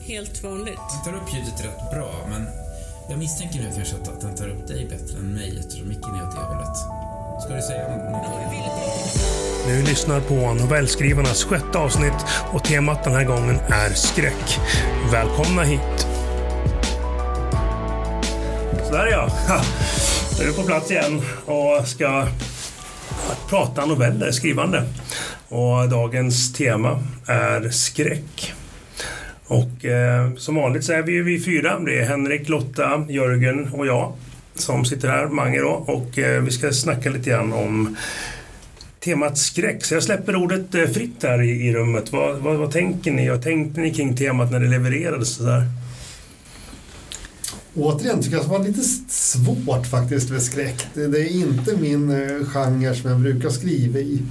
Helt vanligt. Den tar upp ljudet rätt bra, men jag misstänker nu kanske att den tar upp dig bättre än mig eftersom micken är åt det hållet. Ska du säga något? Nu lyssnar på novellskrivarnas sjätte avsnitt och temat den här gången är skräck. Välkomna hit! Sådär ja, nu är vi på plats igen och ska prata noveller, skrivande. Och dagens tema är skräck. Och eh, som vanligt så är vi ju vi fyra. Det är Henrik, Lotta, Jörgen och jag som sitter här, Mange då. Och eh, vi ska snacka lite grann om temat skräck. Så jag släpper ordet eh, fritt här i, i rummet. Vad, vad, vad, tänker ni? Vad tänkte ni kring temat när det levererades? Så där? Återigen tycker jag att det var lite svårt faktiskt med skräck. Det, är inte min eh, genre som jag brukar skriva i.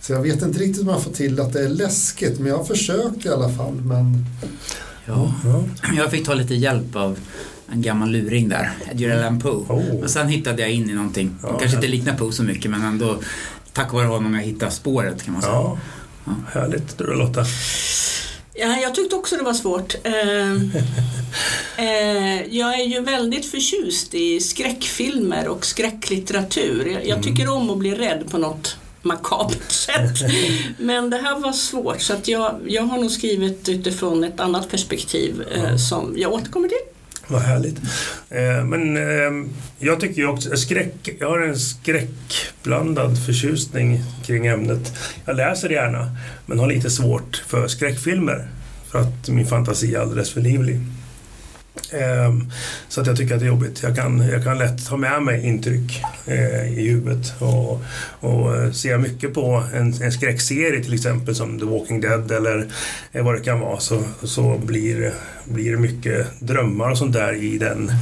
Så jag vet inte riktigt om jag får till att det är läskigt, men jag har försökt i alla fall. Men... Ja, jag fick ta lite hjälp av en gammal luring där, Edgar Allan Poe. Oh. Och sen hittade jag in i någonting, ja, kanske inte liknar Poe så mycket men ändå tack vare honom jag hittade spåret kan man säga. Ja, ja. Härligt. Du då Lotta? Ja, jag tyckte också det var svårt. Eh, eh, jag är ju väldigt förtjust i skräckfilmer och skräcklitteratur. Jag, jag tycker om att bli rädd på något makabert sätt. Men det här var svårt så att jag, jag har nog skrivit utifrån ett annat perspektiv eh, som jag återkommer till. Vad härligt. Eh, men eh, jag tycker ju också skräck, jag har en skräckblandad förtjusning kring ämnet. Jag läser gärna men har lite svårt för skräckfilmer för att min fantasi är alldeles för livlig. Ehm, så att jag tycker att det är jobbigt. Jag kan, jag kan lätt ta med mig intryck eh, i huvudet. Och, och eh, ser jag mycket på en, en skräckserie till exempel som The Walking Dead eller eh, vad det kan vara så, så blir, blir det mycket drömmar och sånt där i den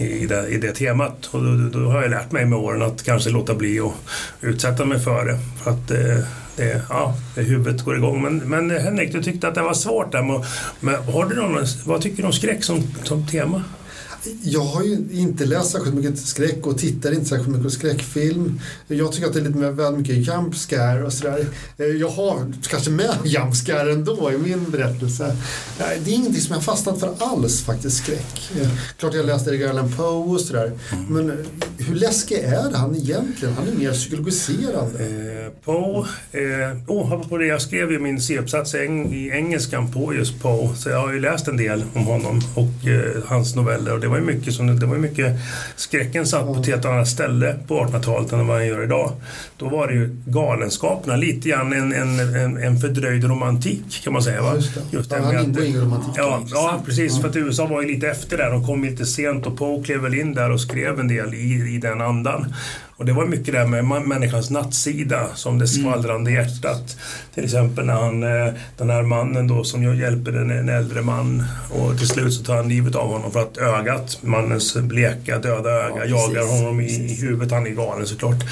i det, i det temat. Och då, då, har jag lärt mig med åren att kanske låta bli att utsätta mig för det. För att eh, det, ja, det huvudet går igång. Men, men Henrik, du tyckte att det var svårt där. Men, men har du någon, vad tycker du om skräck som, som tema? Jag har ju inte läst särskilt mycket skräck och tittar inte särskilt mycket på skräckfilm. Jag tycker att det är lite väl mycket jump scare och sådär. Eh, jag har kanske med jump scare ändå i min berättelse. Det är ingenting som jag fastnat för alls faktiskt, skräck. Eh, klart jag läste Edgar Allan Poe och sådär. Mm. Men eh, hur läskig är han egentligen? Han är mer psykologiserande. Eh, Poe, eh, oh, på det jag skrev ju min C-uppsats i engelskan på just Poe. Så jag har ju läst en del om honom och eh, hans noveller. Och det var ju mycket, som, det var mycket skräcken satt på ett helt annat ställe på 1800-talet än vad den gör idag. Då var det ju galenskaperna, lite grann en, en, en, en fördröjd romantik kan man säga. Va? Just det. Just det han ingår ingen romantik. Ja, ja precis. Ja. För att USA var ju lite efter där. De kom lite sent och Poe klev väl in där och skrev en del i, i den andan. Och det var mycket det med människans nattsida som det skvallrande mm. hjärtat. Till exempel när han, eh, den här mannen då som hjälper en, en äldre man och till slut så tar han livet av honom för att ögat, mannens bleka döda öga, ja, jagar honom i, i huvudet. Han är galen såklart.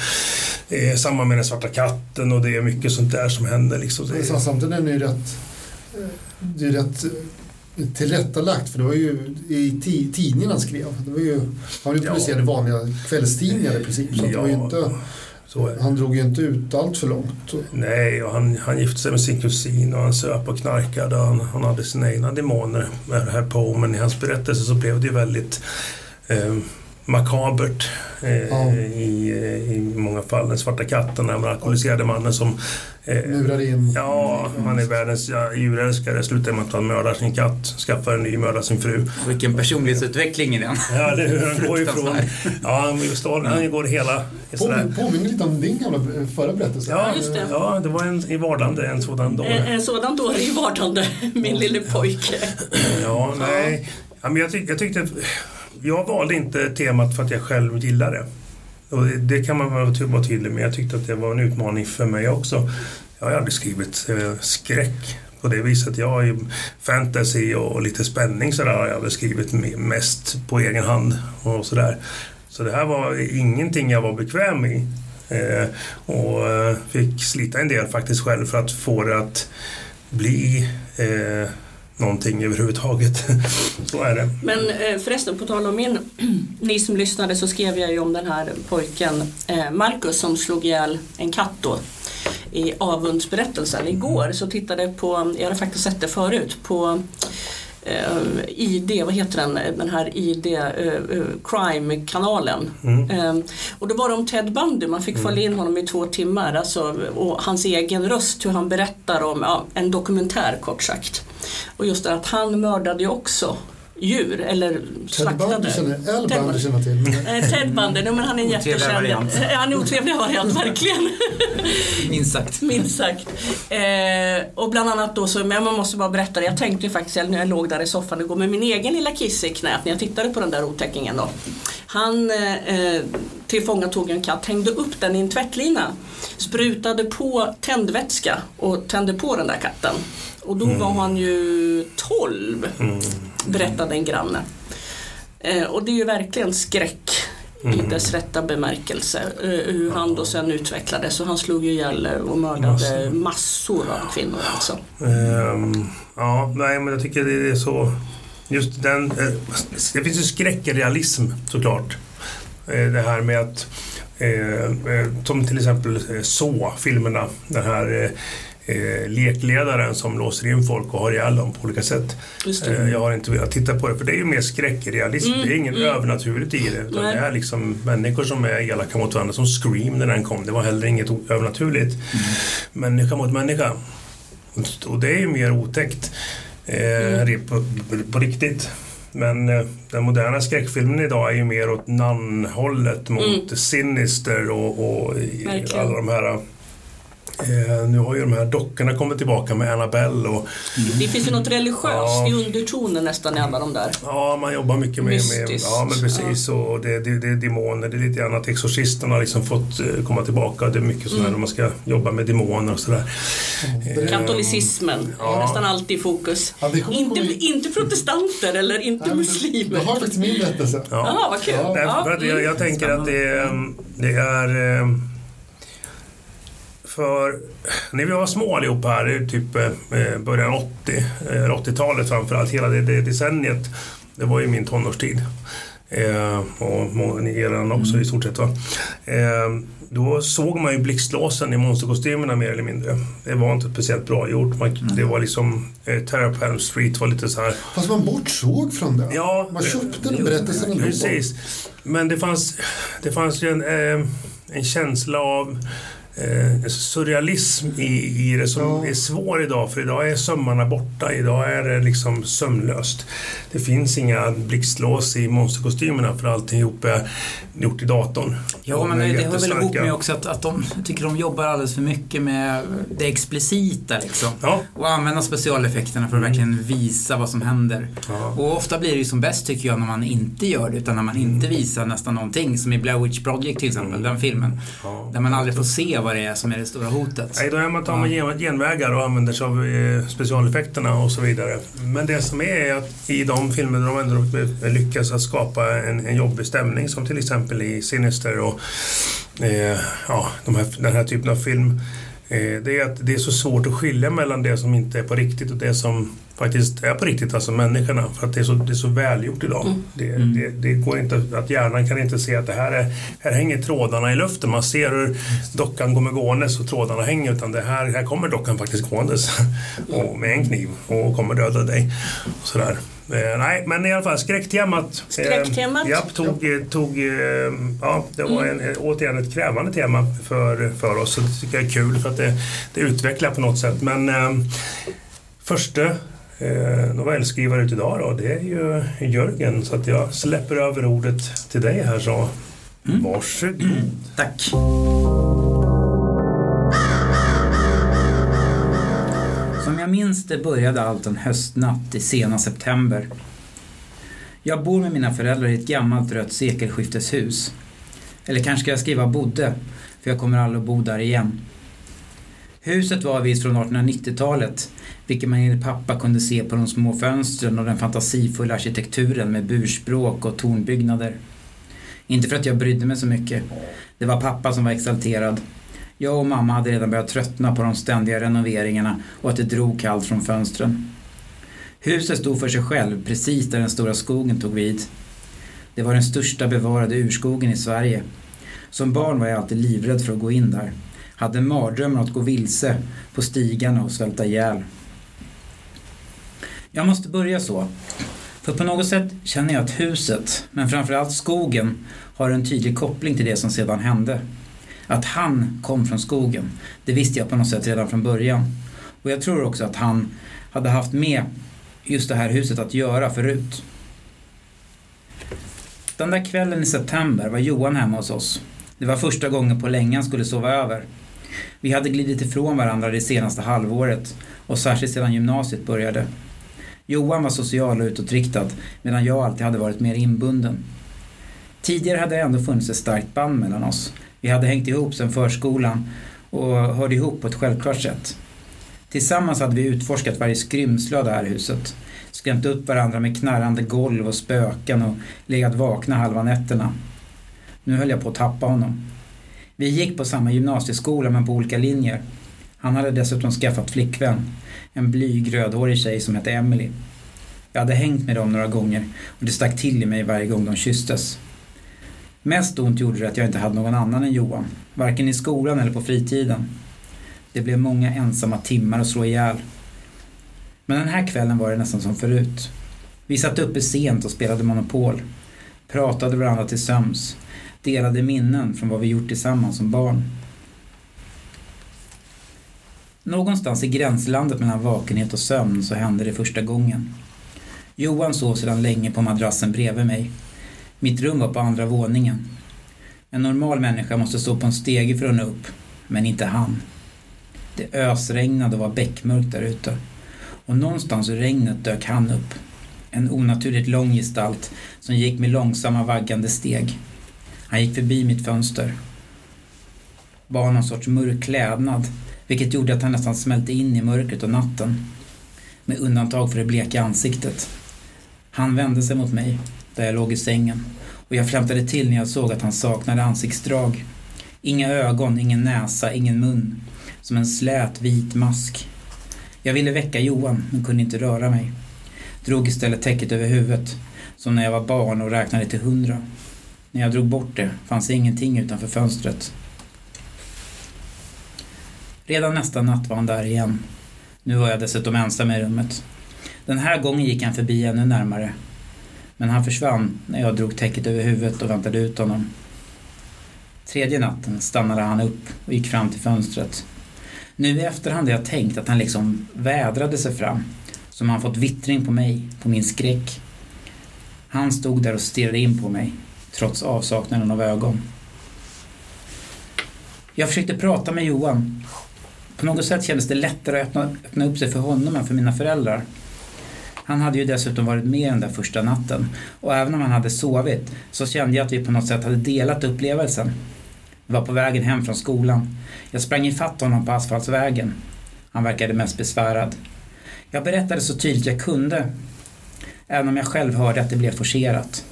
Det är samma med den svarta katten och det är mycket sånt där som händer. Liksom. Samtidigt är det ju rätt, det är rätt tillrättalagt för det var ju i tidningen han skrev. Det var ju, han ju publicerad i vanliga kvällstidningar i princip. Så ja. det var inte, han drog ju inte ut allt för långt. Nej, och han, han gifte sig med sin kusin och han söp och knarkade. Han, han hade sina egna demoner här på. Men i hans berättelse så blev det ju väldigt eh, makabert eh, ja. i, eh, i många fall. Den svarta katten, den alkoholiserade mannen som eh, murar in. Ja, han är världens ja, djurälskare. Slutar med att han mördar sin katt, skaffar en ny, mördar sin fru. Vilken personlighetsutveckling i den. Ja, det är Han går ifrån... Ja, han, står, han går hela... Påminner påminner lite om din gamla förra berättelse. Ja, just det. ja, det var en i vardande, en sådan dåre. En, en sådan dåre i vardande, min lille pojke. Ja, nej. Ja, men jag, tyck, jag tyckte jag valde inte temat för att jag själv gillar det. Och det kan man vara tydlig med. Jag tyckte att det var en utmaning för mig också. Jag har aldrig skrivit eh, skräck på det viset. Jag har ju fantasy och lite spänning sådär har jag väl skrivit mest på egen hand och sådär. Så det här var ingenting jag var bekväm i. Eh, och eh, fick slita en del faktiskt själv för att få det att bli eh, någonting överhuvudtaget. så är det. Men eh, förresten, på tal om min, ni som lyssnade så skrev jag ju om den här pojken eh, Marcus som slog ihjäl en katt då. i avundsberättelsen. Igår så tittade jag på, jag hade faktiskt sett det förut, på ID, vad heter den, den här ID eh, eh, Crime-kanalen. Mm. Eh, och då var det om Ted Bundy, man fick följa in honom i två timmar alltså, och hans egen röst, hur han berättar om ja, en dokumentär kort sagt. Och just det att han mördade ju också djur eller slaktade. Ted Bundy känner till. Men, Eh, Ted Bundy, men han är en jättekänd. Eh, Han är otrevlig variant, verkligen. Minst sagt. Minst sagt. Eh, och bland annat då så, men man måste bara berätta det, jag tänkte ju faktiskt när jag låg där i soffan igår med min egen lilla kisse i knät när jag tittade på den där otäckingen då. Han eh, tillfångatog en katt, hängde upp den i en tvättlina, sprutade på tändvätska och tände på den där katten. Och då var han ju 12, berättade en granne. Eh, och det är ju verkligen skräck i dess rätta bemärkelse. Eh, hur han då sen utvecklades och han slog ju ihjäl eh, och mördade Massor. av kvinnor alltså. Ehm, ja, nej men jag tycker det är så... Just den... eh, det finns ju skräck i realism såklart. Eh, det här med att... Eh, eh, som till exempel eh, Så-filmerna. Den här eh, lekledaren som låser in folk och har ihjäl dem på olika sätt. Eh, jag har inte velat titta på det för det är ju mer skräckrealism. Mm, det är ingen mm. övernaturligt i det. Utan Nej. det är liksom människor som är elaka mot varandra. Som Scream när den kom. Det var heller inget övernaturligt. Människa mot människa. Och- det är ju mer otäckt. Eh, det på, på riktigt. Men eh, den moderna skräckfilmen idag är ju mer åt nannhållet mot Sinister och, och alla de här Eh, nu har ju de här dockorna kommit tillbaka med Annabelle och Det finns ju något religiöst Ja. i undertonen nästan i alla de där. Ja, man jobbar mycket med, med Mystiskt. ja, men precis. Och det, det, det är demoner. Det är lite grann att Exorcisten har liksom fått eh, komma tillbaka. Det är mycket sådär när man ska jobba med demoner och sådär. Eh, Katolicismen Ja. är nästan alltid i fokus. Ja, Inte, inte protestanter eller inte muslimer. Det har faktiskt min berättelse. Ja. Jaha, vad kul. Ja. Därför Ja, jag, jag tänker att det, mm, det är... eh, För när vi var små allihop här, typ eh, början 80, eh, 80-talet framförallt, hela det, det decenniet, det var ju min tonårstid. Eh, och må- ni eran också i stort sett. Va? Eh, då såg man ju blixtlåsen i monsterkostymerna mer eller mindre. Det var inte speciellt bra gjort. Man, Det var liksom, eh, Elm Street var lite så här Fast man bortsåg från det. Ja, man köpte den berättelsen ändå. Precis. Men det fanns, det fanns ju en, eh, en känsla av eh, surrealism i, i det som Ja. är svår idag. För idag är sömmarna borta. Idag är det liksom sömlöst. Det finns inga blixtlås i monsterkostymerna för alltihop är gjort i datorn. Ja, men det hör väl ihop med också att, att de tycker de jobbar alldeles för mycket med det explicita liksom. Ja. Och använda specialeffekterna för att verkligen visa vad som händer. Ja. Och ofta blir det ju som bäst tycker jag när man inte gör det utan när man inte visar nästan någonting. Som i Blair Witch Project till exempel, den filmen. Ja. Där man aldrig får se vad det är som är det stora hotet. Nej, då är man tar man gen- genvägar och använder sig av eh, specialeffekterna och så vidare. Men det som är, är att i de filmer där de ändå eh, lyckas att skapa en, en jobbig stämning som till exempel i Sinister och eh, ja, de här, den här typen av film. Eh, det är att det är så svårt att skilja mellan det som inte är på riktigt och det som faktiskt är på riktigt, alltså människorna. För att det är så, det är så välgjort idag. Det, det, det går inte, att hjärnan kan inte se att det här är, här hänger trådarna i luften. Man ser hur dockan kommer gåendes och trådarna hänger. Utan det här, här kommer dockan faktiskt gåendes och med en kniv och kommer döda dig. Och sådär. Eh, nej, men i alla fall skräcktemat. Skräcktemat. Eh, japp, tog, eh, tog, eh, ja, det var en, eh, återigen ett krävande tema för, för oss. Så det tycker jag är kul för att det, det utvecklar på något sätt. Men eh, första eh, novellskrivare ut idag då, det är ju Jörgen. Så att jag släpper över ordet till dig här så varsågod. Tack. Jag minns det började allt en höstnatt i sena september. Jag bor med mina föräldrar i ett gammalt rött sekelskifteshus. Eller kanske ska jag skriva bodde, för jag kommer aldrig att bo där igen. Huset var visst från 1890-talet, vilket man enligt pappa kunde se på de små fönstren och den fantasifulla arkitekturen med burspråk och tornbyggnader. Inte för att jag brydde mig så mycket. Det var pappa som var exalterad. Jag och mamma hade redan börjat tröttna på de ständiga renoveringarna och att det drog kallt från fönstren. Huset stod för sig själv precis där den stora skogen tog vid. Det var den största bevarade urskogen i Sverige. Som barn var jag alltid livrädd för att gå in där. Hade mardrömmar att gå vilse på stigarna och svälta ihjäl. Jag måste börja så. För på något sätt känner jag att huset, men framförallt skogen, har en tydlig koppling till det som sedan hände. Att han kom från skogen, det visste jag på något sätt redan från början. Och jag tror också att han hade haft med just det här huset att göra förut. Den där kvällen i september var Johan hemma hos oss. Det var första gången på länge han skulle sova över. Vi hade glidit ifrån varandra det senaste halvåret och särskilt sedan gymnasiet började. Johan var social och utåtriktad medan jag alltid hade varit mer inbunden. Tidigare hade det ändå funnits ett starkt band mellan oss. Vi hade hängt ihop sedan förskolan och hörde ihop på ett självklart sätt. Tillsammans hade vi utforskat varje skrymsle av det här huset. Skrämt upp varandra med knarrande golv och spöken och legat vakna halva nätterna. Nu höll jag på att tappa honom. Vi gick på samma gymnasieskola men på olika linjer. Han hade dessutom skaffat flickvän. En blyg rödhårig tjej som hette Emily. Jag hade hängt med dem några gånger och det stack till i mig varje gång de kysstes. Mest ont gjorde det att jag inte hade någon annan än Johan. Varken i skolan eller på fritiden. Det blev många ensamma timmar att slå ihjäl. Men den här kvällen var det nästan som förut. Vi satt uppe sent och spelade Monopol. Pratade varandra till söms. Delade minnen från vad vi gjort tillsammans som barn. Någonstans i gränslandet mellan vakenhet och sömn så hände det första gången. Johan sov sedan länge på madrassen bredvid mig. Mitt rum var på andra våningen. En normal människa måste stå på en stege för att nå upp, men inte han. Det ösregnade och var beckmörkt där ute. Och någonstans ur regnet dök han upp. En onaturligt lång gestalt som gick med långsamma vaggande steg. Han gick förbi mitt fönster. Bar någon sorts mörk klädnad, vilket gjorde att han nästan smälte in i mörkret och natten. Med undantag för det bleka ansiktet. Han vände sig mot mig, där jag låg i sängen. Och jag flämtade till när jag såg att han saknade ansiktsdrag. Inga ögon, ingen näsa, ingen mun. Som en slät vit mask. Jag ville väcka Johan, men kunde inte röra mig. Drog istället täcket över huvudet, som när jag var barn och räknade till hundra. När jag drog bort det fanns ingenting utanför fönstret. Redan nästa natt var han där igen. Nu var jag dessutom ensam i rummet. Den här gången gick han förbi ännu närmare. Men han försvann när jag drog täcket över huvudet och väntade ut honom. Tredje natten stannade han upp och gick fram till fönstret. Nu i efterhand har jag tänkt att han liksom vädrade sig fram. Som han fått vittring på mig, på min skräck. Han stod där och stirrade in på mig, trots avsaknaden av ögon. Jag försökte prata med Johan. På något sätt kändes det lättare att öppna, öppna upp sig för honom än för mina föräldrar. Han hade ju dessutom varit med den där första natten och även om han hade sovit så kände jag att vi på något sätt hade delat upplevelsen. Vi var på vägen hem från skolan. Jag sprang ifatt honom på asfaltsvägen. Han verkade mest besvärad. Jag berättade så tydligt jag kunde, även om jag själv hörde att det blev forcerat.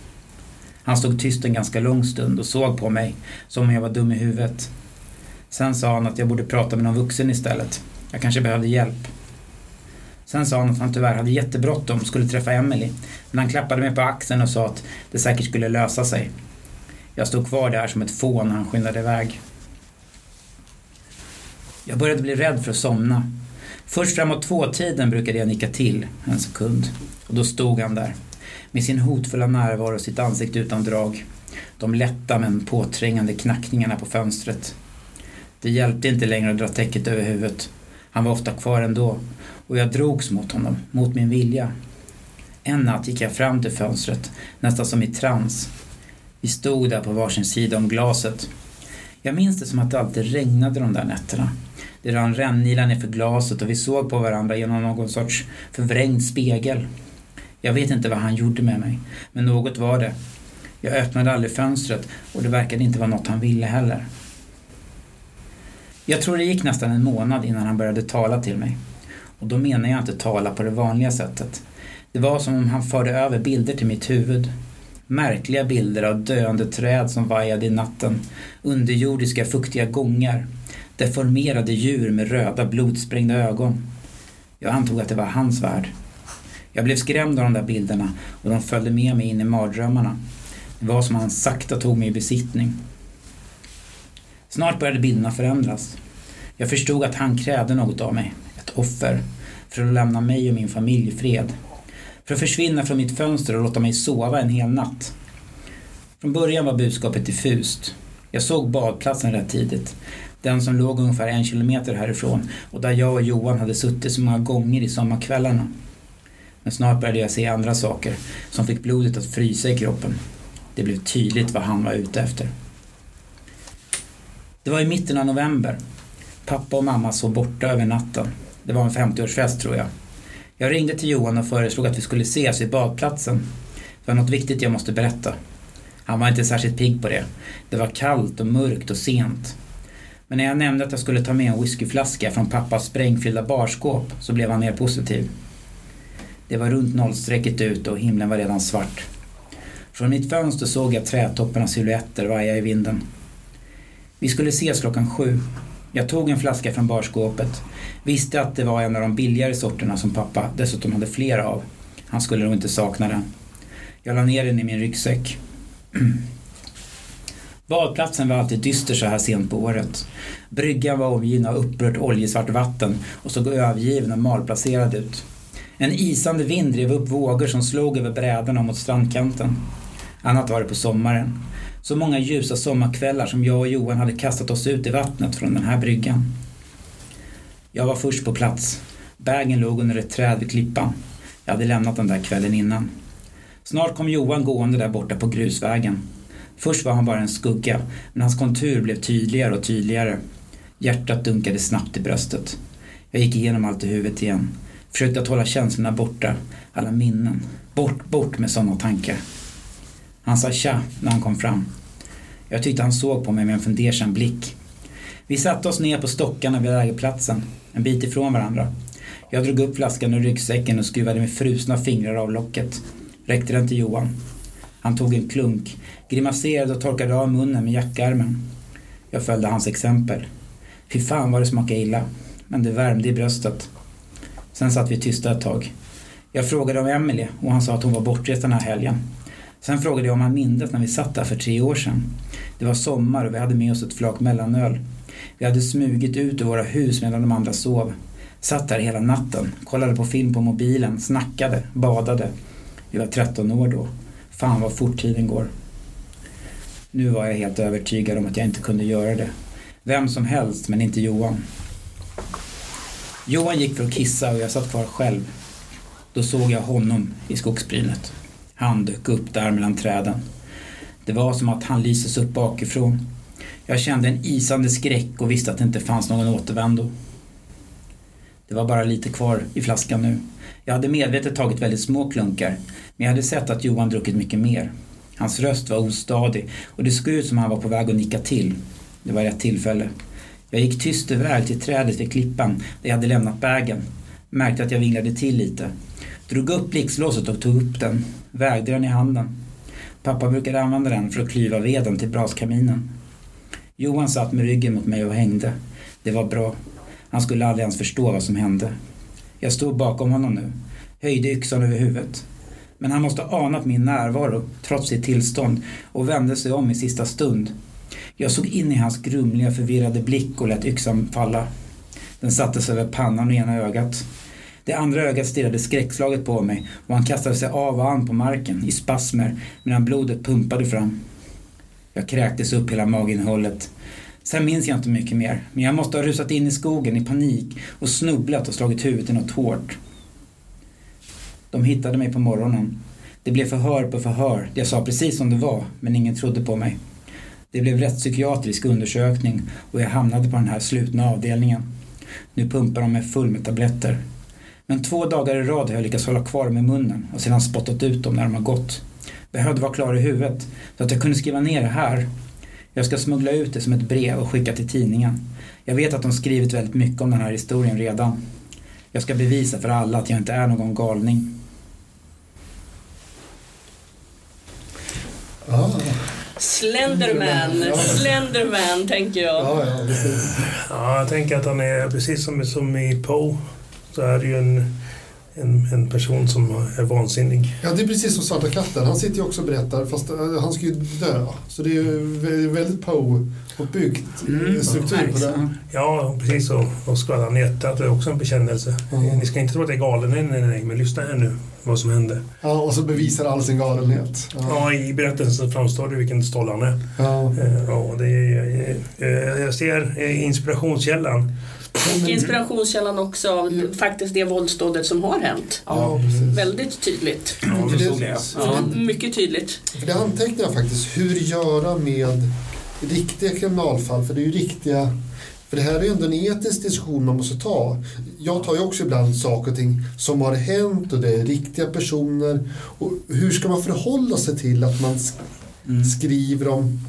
Han stod tyst en ganska lång stund och såg på mig som om jag var dum i huvudet. Sen sa han att jag borde prata med någon vuxen istället. Jag kanske behövde hjälp. Sen sa han att han tyvärr hade jättebråttom och skulle träffa Emily. Men han klappade mig på axeln och sa att det säkert skulle lösa sig. Jag stod kvar där som ett fån när han skyndade iväg. Jag började bli rädd för att somna. Först framåt tvåtiden brukade jag nicka till en sekund. Och då stod han där. Med sin hotfulla närvaro och sitt ansikte utan drag. De lätta men påträngande knackningarna på fönstret. Det hjälpte inte längre att dra täcket över huvudet. Han var ofta kvar ändå och jag drogs mot honom, mot min vilja. En natt gick jag fram till fönstret, nästan som i trans. Vi stod där på varsin sida om glaset. Jag minns det som att det alltid regnade de där nätterna. Det rann rännilar nerför glaset och vi såg på varandra genom någon sorts förvrängd spegel. Jag vet inte vad han gjorde med mig, men något var det. Jag öppnade aldrig fönstret och det verkade inte vara något han ville heller. Jag tror det gick nästan en månad innan han började tala till mig. Och då menar jag inte tala på det vanliga sättet. Det var som om han förde över bilder till mitt huvud. Märkliga bilder av döende träd som vajade i natten, underjordiska fuktiga gångar, deformerade djur med röda blodsprängda ögon. Jag antog att det var hans värld. Jag blev skrämd av de där bilderna och de följde med mig in i mardrömmarna. Det var som om han sakta tog mig i besittning. Snart började bilderna förändras. Jag förstod att han krävde något av mig. Offer. För att lämna mig och min familj i fred. För att försvinna från mitt fönster och låta mig sova en hel natt. Från början var budskapet diffust. Jag såg badplatsen rätt tidigt. Den som låg ungefär en kilometer härifrån och där jag och Johan hade suttit så många gånger i sommarkvällarna. Men snart började jag se andra saker som fick blodet att frysa i kroppen. Det blev tydligt vad han var ute efter. Det var i mitten av november. Pappa och mamma sov borta över natten. Det var en 50-årsfest tror jag. Jag ringde till Johan och föreslog att vi skulle ses vid badplatsen. Det var något viktigt jag måste berätta. Han var inte särskilt pigg på det. Det var kallt och mörkt och sent. Men när jag nämnde att jag skulle ta med en whiskyflaska från pappas sprängfyllda barskåp så blev han mer positiv. Det var runt nollstrecket ut och himlen var redan svart. Från mitt fönster såg jag trädtopparnas silhuetter vaja i vinden. Vi skulle ses klockan sju. Jag tog en flaska från barskåpet. Visste att det var en av de billigare sorterna som pappa dessutom hade flera av. Han skulle nog inte sakna den. Jag la ner den i min ryggsäck. Badplatsen var alltid dyster så här sent på året. Bryggan var omgiven av upprört oljesvart vatten och såg övergiven och malplacerad ut. En isande vind drev upp vågor som slog över brädorna mot strandkanten. Annat var det på sommaren. Så många ljusa sommarkvällar som jag och Johan hade kastat oss ut i vattnet från den här bryggan. Jag var först på plats. Bagen låg under ett träd vid klippan. Jag hade lämnat den där kvällen innan. Snart kom Johan gående där borta på grusvägen. Först var han bara en skugga, men hans kontur blev tydligare och tydligare. Hjärtat dunkade snabbt i bröstet. Jag gick igenom allt i huvudet igen. Försökte att hålla känslorna borta, alla minnen. Bort, bort med sådana tankar. Han sa tja när han kom fram. Jag tyckte han såg på mig med en fundersam blick. Vi satte oss ner på stockarna vid lägerplatsen, en bit ifrån varandra. Jag drog upp flaskan ur ryggsäcken och skruvade med frusna fingrar av locket. Räckte den till Johan. Han tog en klunk, grimaserade och torkade av munnen med jackärmen. Jag följde hans exempel. Fy fan vad det smakade illa. Men det värmde i bröstet. Sen satt vi tysta ett tag. Jag frågade om Emelie och han sa att hon var bortrest den här helgen. Sen frågade jag om han mindes när vi satt där för tre år sedan. Det var sommar och vi hade med oss ett flak mellanöl. Vi hade smugit ut ur våra hus medan de andra sov. Satt där hela natten, kollade på film på mobilen, snackade, badade. Vi var 13 år då. Fan vad fort tiden går. Nu var jag helt övertygad om att jag inte kunde göra det. Vem som helst, men inte Johan. Johan gick för att kissa och jag satt kvar själv. Då såg jag honom i skogsbrynet. Han dök upp där mellan träden. Det var som att han lyses upp bakifrån. Jag kände en isande skräck och visste att det inte fanns någon återvändo. Det var bara lite kvar i flaskan nu. Jag hade medvetet tagit väldigt små klunkar, men jag hade sett att Johan druckit mycket mer. Hans röst var ostadig och det såg ut som han var på väg att nicka till. Det var rätt tillfälle. Jag gick tyst iväg till trädet vid klippan där jag hade lämnat bagen. Märkte att jag vinglade till lite. Drog upp blixtlåset och tog upp den. Vägde den i handen. Pappa brukade använda den för att klyva veden till braskaminen. Johan satt med ryggen mot mig och hängde. Det var bra. Han skulle aldrig ens förstå vad som hände. Jag stod bakom honom nu. Höjde yxan över huvudet. Men han måste ha anat min närvaro, trots sitt tillstånd, och vände sig om i sista stund. Jag såg in i hans grumliga, förvirrade blick och lät yxan falla. Den sattes över pannan och ena ögat. Det andra ögat stirrade skräckslaget på mig och han kastade sig av och an på marken i spasmer medan blodet pumpade fram. Jag kräktes upp hela maginnehållet. Sen minns jag inte mycket mer, men jag måste ha rusat in i skogen i panik och snubblat och slagit huvudet i något hårt. De hittade mig på morgonen. Det blev förhör på förhör. Jag sa precis som det var, men ingen trodde på mig. Det blev rättspsykiatrisk undersökning och jag hamnade på den här slutna avdelningen. Nu pumpar de mig full med tabletter. Men två dagar i rad har jag lyckats hålla kvar med munnen och sedan spottat ut dem när de har gått. Behövde vara klar i huvudet så att jag kunde skriva ner det här. Jag ska smuggla ut det som ett brev och skicka till tidningen. Jag vet att de skrivit väldigt mycket om den här historien redan. Jag ska bevisa för alla att jag inte är någon galning. Ah. Slenderman, Slenderman tänker jag. Ja, ja, precis. Ja, jag tänker att han är precis som, som i Poe så är det ju en, en, en person som är vansinnig. Ja, det är precis som Svarta katten. Han sitter ju också och berättar, fast eh, han ska ju dö. Så det är ju vä- väldigt Poe-uppbyggt Mm. struktur på det. Ja, precis så. Och skvallrar hjärtat är också en bekännelse. Mm. Ni ska inte tro att jag är galen, nej, nej, nej, men lyssna här nu vad som hände. Ja, och så bevisar all sin galenhet. Ja. Ja, i berättelsen framstår det vilken stoll han är. Ja. Eh, Ja, det är, eh, jag ser eh, inspirationskällan. Och inspirationskällan också av faktiskt det våldsdådet som har hänt. Ja. Väldigt tydligt. Ja, det det- såg. Ja, mycket tydligt. För det antecknar jag faktiskt. Hur göra med riktiga kriminalfall? För det är ju riktiga... För det här är ju ändå en etisk diskussion man måste ta. Jag tar ju också ibland saker och ting som har hänt och det är riktiga personer. Och hur ska man förhålla sig till att man sk- Mm. skriver om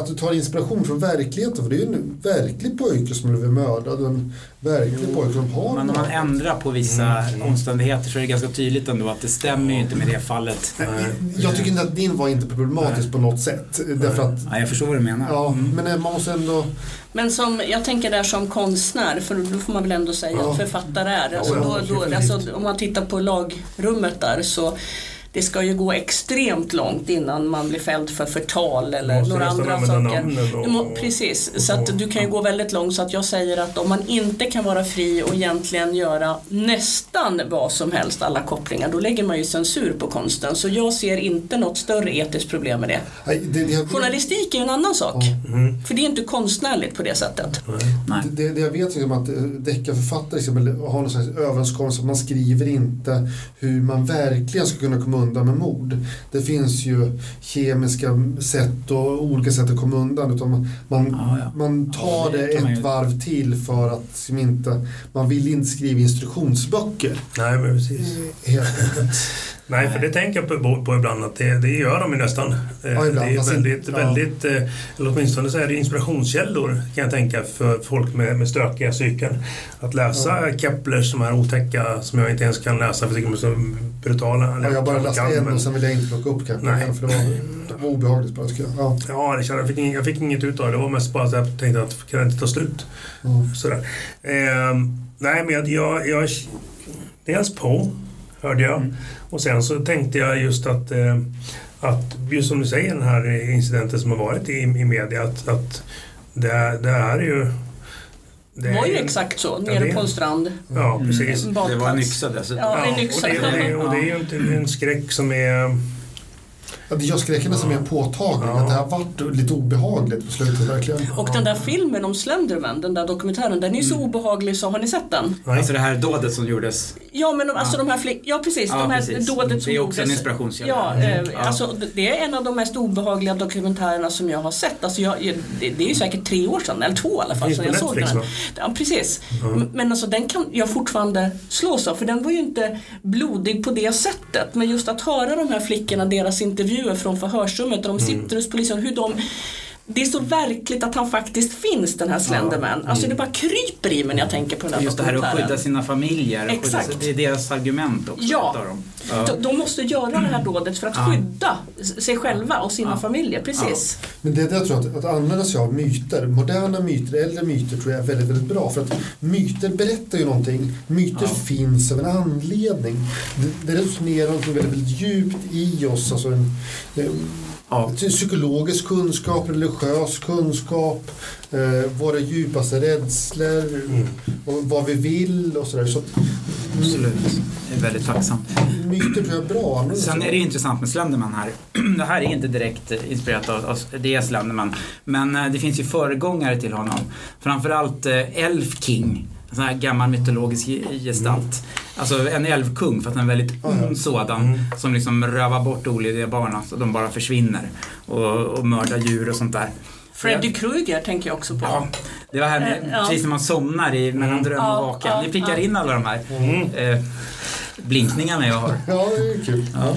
att du tar inspiration från verkligheten. För det är ju en verklig pojke som blev mördad. En verklig pojke som har Men om man ändrar på vissa Mm. omständigheter så är det ganska tydligt ändå att det stämmer ju inte med det fallet. Jag tycker inte att din var inte problematisk på något sätt. Därför att, Ja, jag förstår vad du menar. ja, Mm. men eh, man måste ändå... Men som, jag tänker där som konstnär, för då får man väl ändå säga Ja. att författare är. Alltså Ja, då, då, alltså, om man tittar på lagrummet där så det ska ju gå extremt långt innan man blir fälld för förtal eller några andra saker. och- Du må, precis, så att du kan ju gå väldigt långt så att jag säger att om man inte kan vara fri och egentligen göra nästan vad som helst, alla kopplingar, då lägger man ju censur på konsten. Så jag ser inte något större etiskt problem med det. Nej, det, det, Journalistik är ju en annan sak. Mm. För det är inte konstnärligt på det sättet. Nej. det, det jag vet liksom att eh, deckarförfattare har någon slags överenskommelse att man skriver inte hur man verkligen ska kunna komma undan med mord. Det finns ju kemiska sätt och olika sätt att komma undan. Utan man, man, Ja, ja. man tar Ja, det det ett varv till för att liksom inte, man vill inte skriva instruktionsböcker. Nej, men precis. Helt. Nej, för det tänker jag på, på ibland att det, det gör de ju nästan. Eh, Ja, ibland, det är väldigt, ja. väldigt eh, eller åtminstone så är det inspirationskällor kan jag tänka för folk med, med stökiga psyken. Att läsa Keplers, de här otäcka som jag inte ens kan läsa för de är så brutala. Ja, jag har bara läst Kan, en men- och sen vill jag inte plocka upp kanske. Nej. För det var, det var obehagligt bara tycker jag. Ja. Ja, det kände, jag, fick, ing- jag fick inget ut av det. Det var mest bara att jag tänkte att kan det inte ta slut? Mm. Sådär. Ehm, nej, men jag, jag, jag... Dels på, hörde jag. Mm. Och sen så tänkte jag just att, eh, att just som du säger, den här incidenten som har varit i, i media, att, att det, det här är ju... Det var ju är- exakt så, Ja, nere det- på en strand. Ja, precis. En Det var en yxa dessutom. Ja, en och, yxa. det, och, det, och det är ju inte en skräck som är... Ja, det gör skräcken som är påtaglig. Ja. Att det har varit lite obehagligt på slutet verkligen. Och den där filmen om Slenderman, den där dokumentären, den är så obehaglig så har ni sett den? Nej. Alltså det här dådet som gjordes. Ja men de, alltså de här flick, ja precis, Ja, de här precis. dådet som Det är också en gjordes. inspirationskälla. Ja, Mm. eh, Ja. alltså det är en av de mest obehagliga dokumentärerna som jag har sett. Alltså jag, jag- det, det är ju säkert tre år sedan, eller två i alla fall, sedan jag såg den. Ja, precis. M- Men alltså den kan jag fortfarande slås av, för den var ju inte blodig på det sättet. Men just att höra de här flickorna, deras intervjuer från förhörsrummet, där de sitter hos polisen, hur de det är så verkligt att han faktiskt finns den här Slenderman. Alltså det bara kryper i mig när jag tänker på den här Just det här att skydda sina familjer. Exakt. Skydda, det är deras argument också. Ja. Ja. De, de måste göra det här dådet för att Ja. skydda sig själva och sina Ja. familjer. Precis. Men det är det jag tror att, att använda sig av myter, moderna myter, äldre myter tror jag är väldigt, väldigt bra. För att myter berättar ju någonting. Myter finns av en anledning. Det, det resonerar någonting väldigt, väldigt djupt i oss. Alltså en, en, Ja. Psykologisk kunskap, religiös kunskap, eh, våra djupaste rädslor Mm. och vad vi vill och sådär. Så Absolut. Jag är väldigt tacksam. myter tror jag är bra sig Sen är det intressant med Slenderman här. Det här är inte direkt inspirerat av, av det är Slenderman. Men eh, det finns ju föregångare till honom. Framförallt eh, Elf King. En sån här gammal mytologisk ge- gestalt. Alltså en älvkung, för att en väldigt ond sådan. Mm. Som liksom rövar bort olydiga barn, så de bara försvinner. Och, och mördar djur och sånt där. Freddy Krueger tänker jag också på. Ja, det var här med, Eh, ja. precis när man somnar i, mellan Mm. dröm och vaken. ja, Ni prickar ja. in alla de här Mm. eh, blinkningarna jag har. Ja, det är kul. Ja.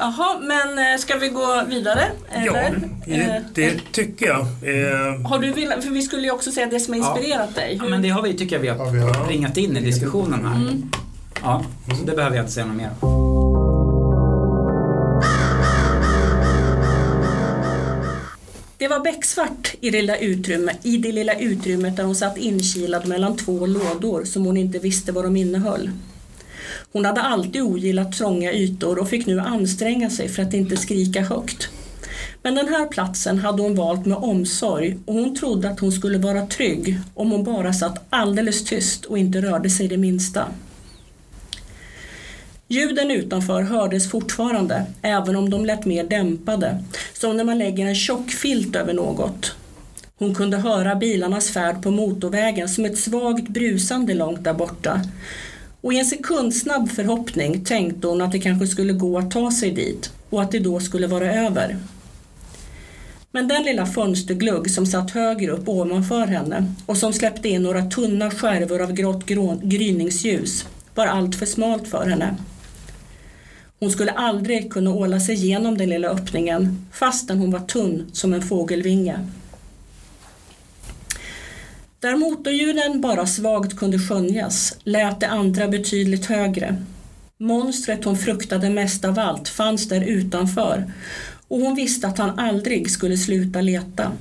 Jaha, men eh, ska vi gå vidare? Ja, Eller? det, Eh, det tycker jag. Eh, Har du velat, för vi skulle ju också säga det som har Ja. inspirerat dig. Ja, men det har vi, tycker jag vi Ja, har ringat in i diskussionen här. Mm. Ja, så det behöver jag inte säga något mer. Det var becksvart i det, lilla utrymme, i det lilla utrymmet där hon satt inkilad mellan två lådor som hon inte visste vad de innehöll. Hon hade alltid ogillat trånga ytor och fick nu anstränga sig för att inte skrika högt. Men den här platsen hade hon valt med omsorg och hon trodde att hon skulle vara trygg om hon bara satt alldeles tyst och inte rörde sig det minsta. Ljuden utanför hördes fortfarande, även om de lät mer dämpade, som när man lägger en tjock filt över något. Hon kunde höra bilarnas färd på motorvägen som ett svagt brusande långt där borta. Och i en sekundsnabb förhoppning tänkte hon att det kanske skulle gå att ta sig dit och att det då skulle vara över. Men den lilla fönsterglugg som satt högre upp ovanför henne och som släppte in några tunna skärvor av grått gryningsljus var allt för smalt för henne. Hon skulle aldrig kunna åla sig igenom den lilla öppningen fastän hon var tunn som en fågelvinge. Där motorljuden bara svagt kunde skönjas lät det andra betydligt högre. Monstret hon fruktade mest av allt fanns där utanför och hon visste att han aldrig skulle sluta leta.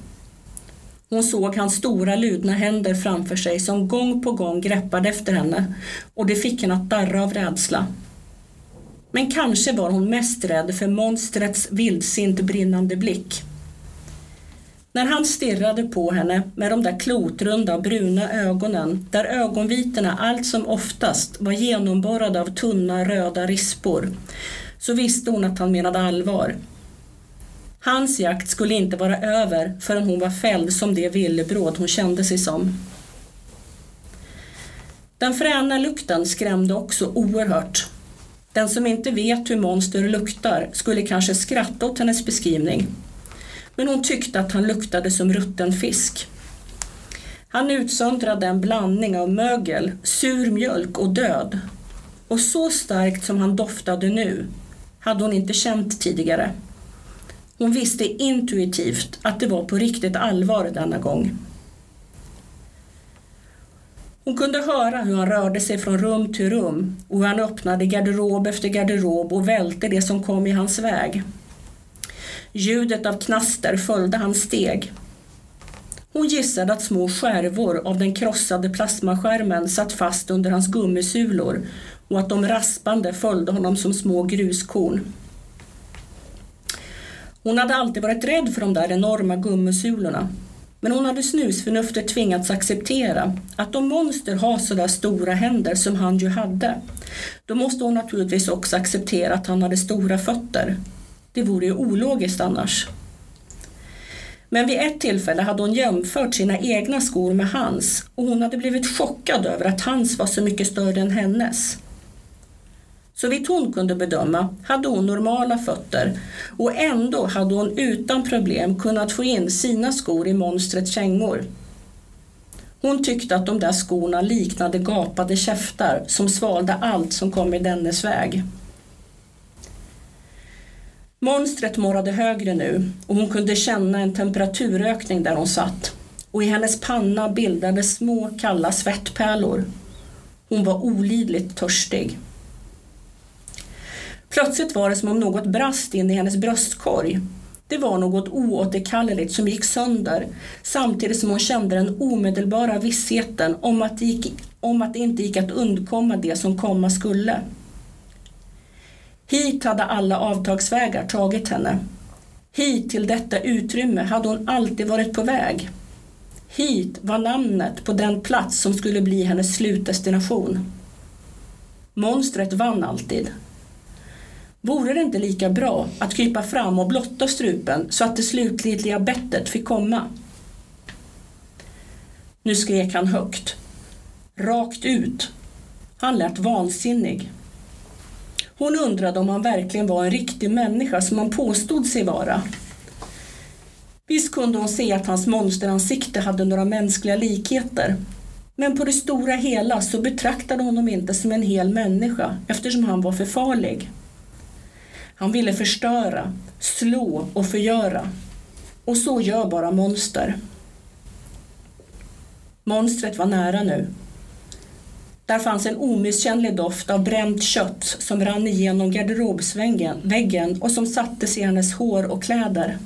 Hon såg hans stora ludna händer framför sig som gång på gång greppade efter henne och det fick henne att darra av rädsla. Men kanske var hon mest rädd för monstrets vildsint brinnande blick. När han stirrade på henne med de där klotrunda bruna ögonen där ögonvitorna allt som oftast var genomborrade av tunna röda rispor så visste hon att han menade allvar. Hans jakt skulle inte vara över förrän hon var fälld som det villebråd hon kände sig som. Den fräna lukten skrämde också oerhört den som inte vet hur monster luktar skulle kanske skratta åt hennes beskrivning. Men hon tyckte att han luktade som rutten fisk. Han utsöndrade en blandning av mögel, sur mjölk och död. Och så starkt som han doftade nu hade hon inte känt tidigare. Hon visste intuitivt att det var på riktigt allvar denna gång. Hon kunde höra hur han rörde sig från rum till rum och hur han öppnade garderob efter garderob och välte det som kom i hans väg. Ljudet av knaster följde hans steg. Hon gissade att små skärvor av den krossade plasmaskärmen satt fast under hans gummisulor och att de raspande följde honom som små gruskorn. Hon hade alltid varit rädd för de där enorma gummisulorna men hon hade snusförnuftet tvingats acceptera att om monster har så där stora händer som han ju hade, då måste hon naturligtvis också acceptera att han hade stora fötter. Det vore ju ologiskt annars. Men vid ett tillfälle hade hon jämfört sina egna skor med hans och hon hade blivit chockad över att hans var så mycket större än hennes. Så vitt hon kunde bedöma hade hon normala fötter och ändå hade hon utan problem kunnat få in sina skor i monstrets kängor. Hon tyckte att de där skorna liknade gapade käftar som svalde allt som kom i dennes väg. Monstret morrade högre nu och hon kunde känna en temperaturökning där hon satt och i hennes panna bildades små kalla svettpärlor. Hon var olidligt törstig. Plötsligt var det som om något brast in i hennes bröstkorg. Det var något oåterkalleligt som gick sönder samtidigt som hon kände den omedelbara vissheten om att, det gick, om att det inte gick att undkomma det som komma skulle. Hit hade alla avtagsvägar tagit henne. Hit till detta utrymme hade hon alltid varit på väg. Hit var namnet på den plats som skulle bli hennes slutdestination. Monstret vann alltid. Vore det inte lika bra att krypa fram och blotta strupen så att det slutgiltiga bettet fick komma? Nu skrek han högt. Rakt ut. Han lät vansinnig. Hon undrade om han verkligen var en riktig människa som han påstod sig vara. Visst kunde hon se att hans monsteransikte hade några mänskliga likheter. Men på det stora hela så betraktade hon honom inte som en hel människa eftersom han var för farlig. Han ville förstöra, slå och förgöra. Och så gör bara monster. Monstret var nära nu. Där fanns en omisskännlig doft av bränt kött som rann igenom garderobsväggen och som sattes i hennes hår och kläder.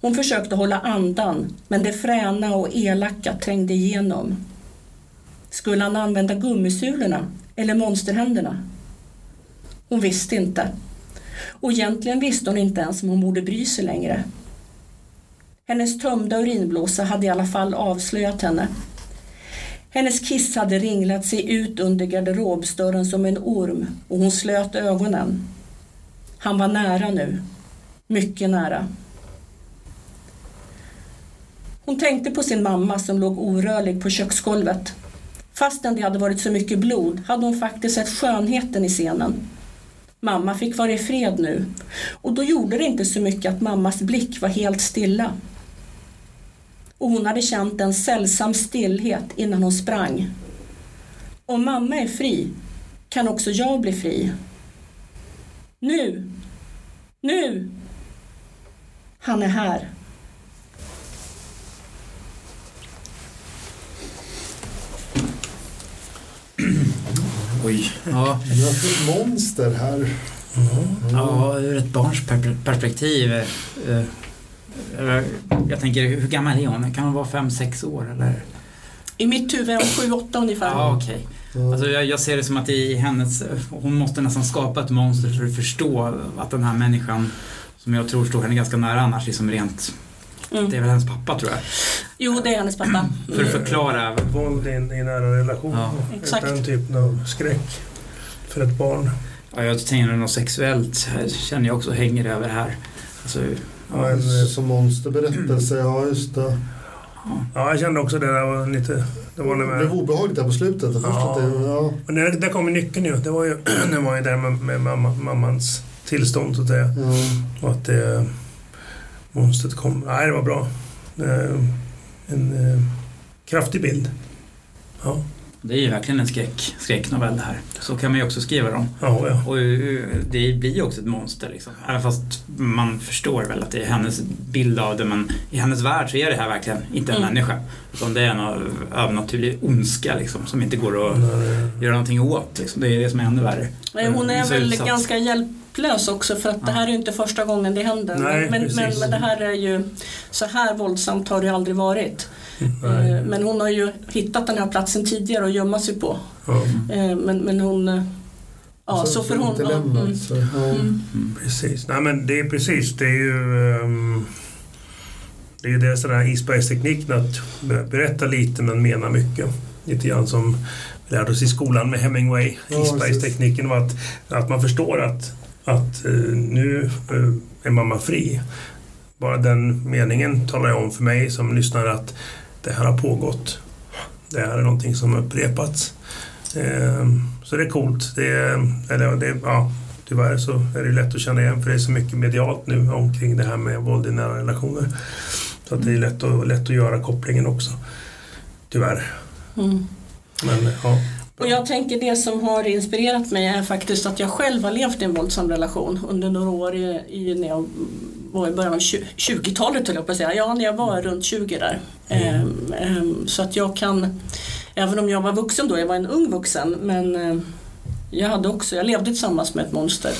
Hon försökte hålla andan, men det fräna och elaka trängde igenom. Skulle han använda gummisulorna eller monsterhänderna? Hon visste inte. Och egentligen visste hon inte ens om hon borde bry sig längre. Hennes tömda urinblåsa hade i alla fall avslöjat henne. Hennes kiss hade ringlat sig ut under garderobsdörren som en orm och hon slöt ögonen. Han var nära nu. Mycket nära. Hon tänkte på sin mamma som låg orörlig på köksgolvet. Fastän det hade varit så mycket blod hade hon faktiskt sett skönheten i scenen. Mamma fick vara i fred nu och då gjorde det inte så mycket att mammas blick var helt stilla. Och hon hade känt en sällsam stillhet innan hon sprang. Om mamma är fri kan också jag bli fri. Nu! Nu! Han är här. Oj. Ja. Vi har ett monster här. ja, ur ett barns per- perspektiv. Jag tänker, hur gammal är hon? Kan hon vara fem sex år eller? I mitt huvud är hon 7-8 ungefär. Ja, okej. Alltså jag, jag ser det som att i hennes, hon måste nästan skapa ett monster för att förstå att den här människan som jag tror står henne ganska nära annars, liksom rent, Mm. det är väl hennes pappa tror jag. Jo, det är hennes pappa. För att förklara. Våld i i nära relation. Ja. Exakt. Den typen av skräck för ett barn. Ja, jag tänker något sexuellt känner jag också hänger över här. Alltså, Ja, en, eh, Som monsterberättelse, ja just det. ja, jag kände också det där var lite... Det var Det blev obehagligt där på slutet. Ja. det, ja, Men där, där kommer nyckeln ju. Det var ju, det var ju där med, med mamma, mammans tillstånd så att säga. ja. Och att det monstret kom. Nej, det var bra. Eh, En eh, kraftig bild. Ja, det är ju verkligen en skräck, skräcknovell det här. Så kan man ju också skriva dem. ja, ja. Och eh, det blir ju också ett monster liksom. Även fast man förstår väl att det är hennes bild av det men i hennes värld så är det här verkligen inte en Mm. människa. Utan det är en av- övernaturlig ondska liksom som inte går att När, göra någonting åt. Liksom. Det är det som är ännu värre. Nej, Hon är väl ganska hjälplös också för att det Ja. här är ju inte första gången det händer. Nej, men, men, men det här är ju, så här våldsamt har det ju aldrig varit. nej. Eh, Men hon har ju hittat den här platsen tidigare att gömma sig på. Ja, Eh, Men, men hon... eh, Ja, så för hon... Ja, lämnat, mm, så, mm. precis. Nej, men det är precis. Det är ju... ehm, det är ju det sådär isbergstekniken att be- berätta lite men mena mycket. Lite grann som vi lärde oss i skolan med Hemingway. Ja, Isbergstekniken var att, att man förstår att, att eh, nu eh, är mamma fri. Bara den meningen talar jag om för mig som lyssnar att det här har pågått. Det här är någonting som har upprepats. Ehm, Så det är coolt. Det är, eller, det, ja, tyvärr så är det lätt att känna igen för det är så mycket medialt nu omkring det här med våld i nära relationer. Så att det är lätt att, lätt att göra kopplingen också. Tyvärr. Mm. Men ja. Och jag tänker det som har inspirerat mig är faktiskt att jag själv har levt i en våldsam relation under några år i, i, när jag var i början av 20 20-talet höll jag på att säga. Ja, när jag var runt 20 där. Ehm, ehm, så att jag kan, även om jag var vuxen då, jag var en ung vuxen, men eh, jag hade också, jag levde tillsammans med ett monster.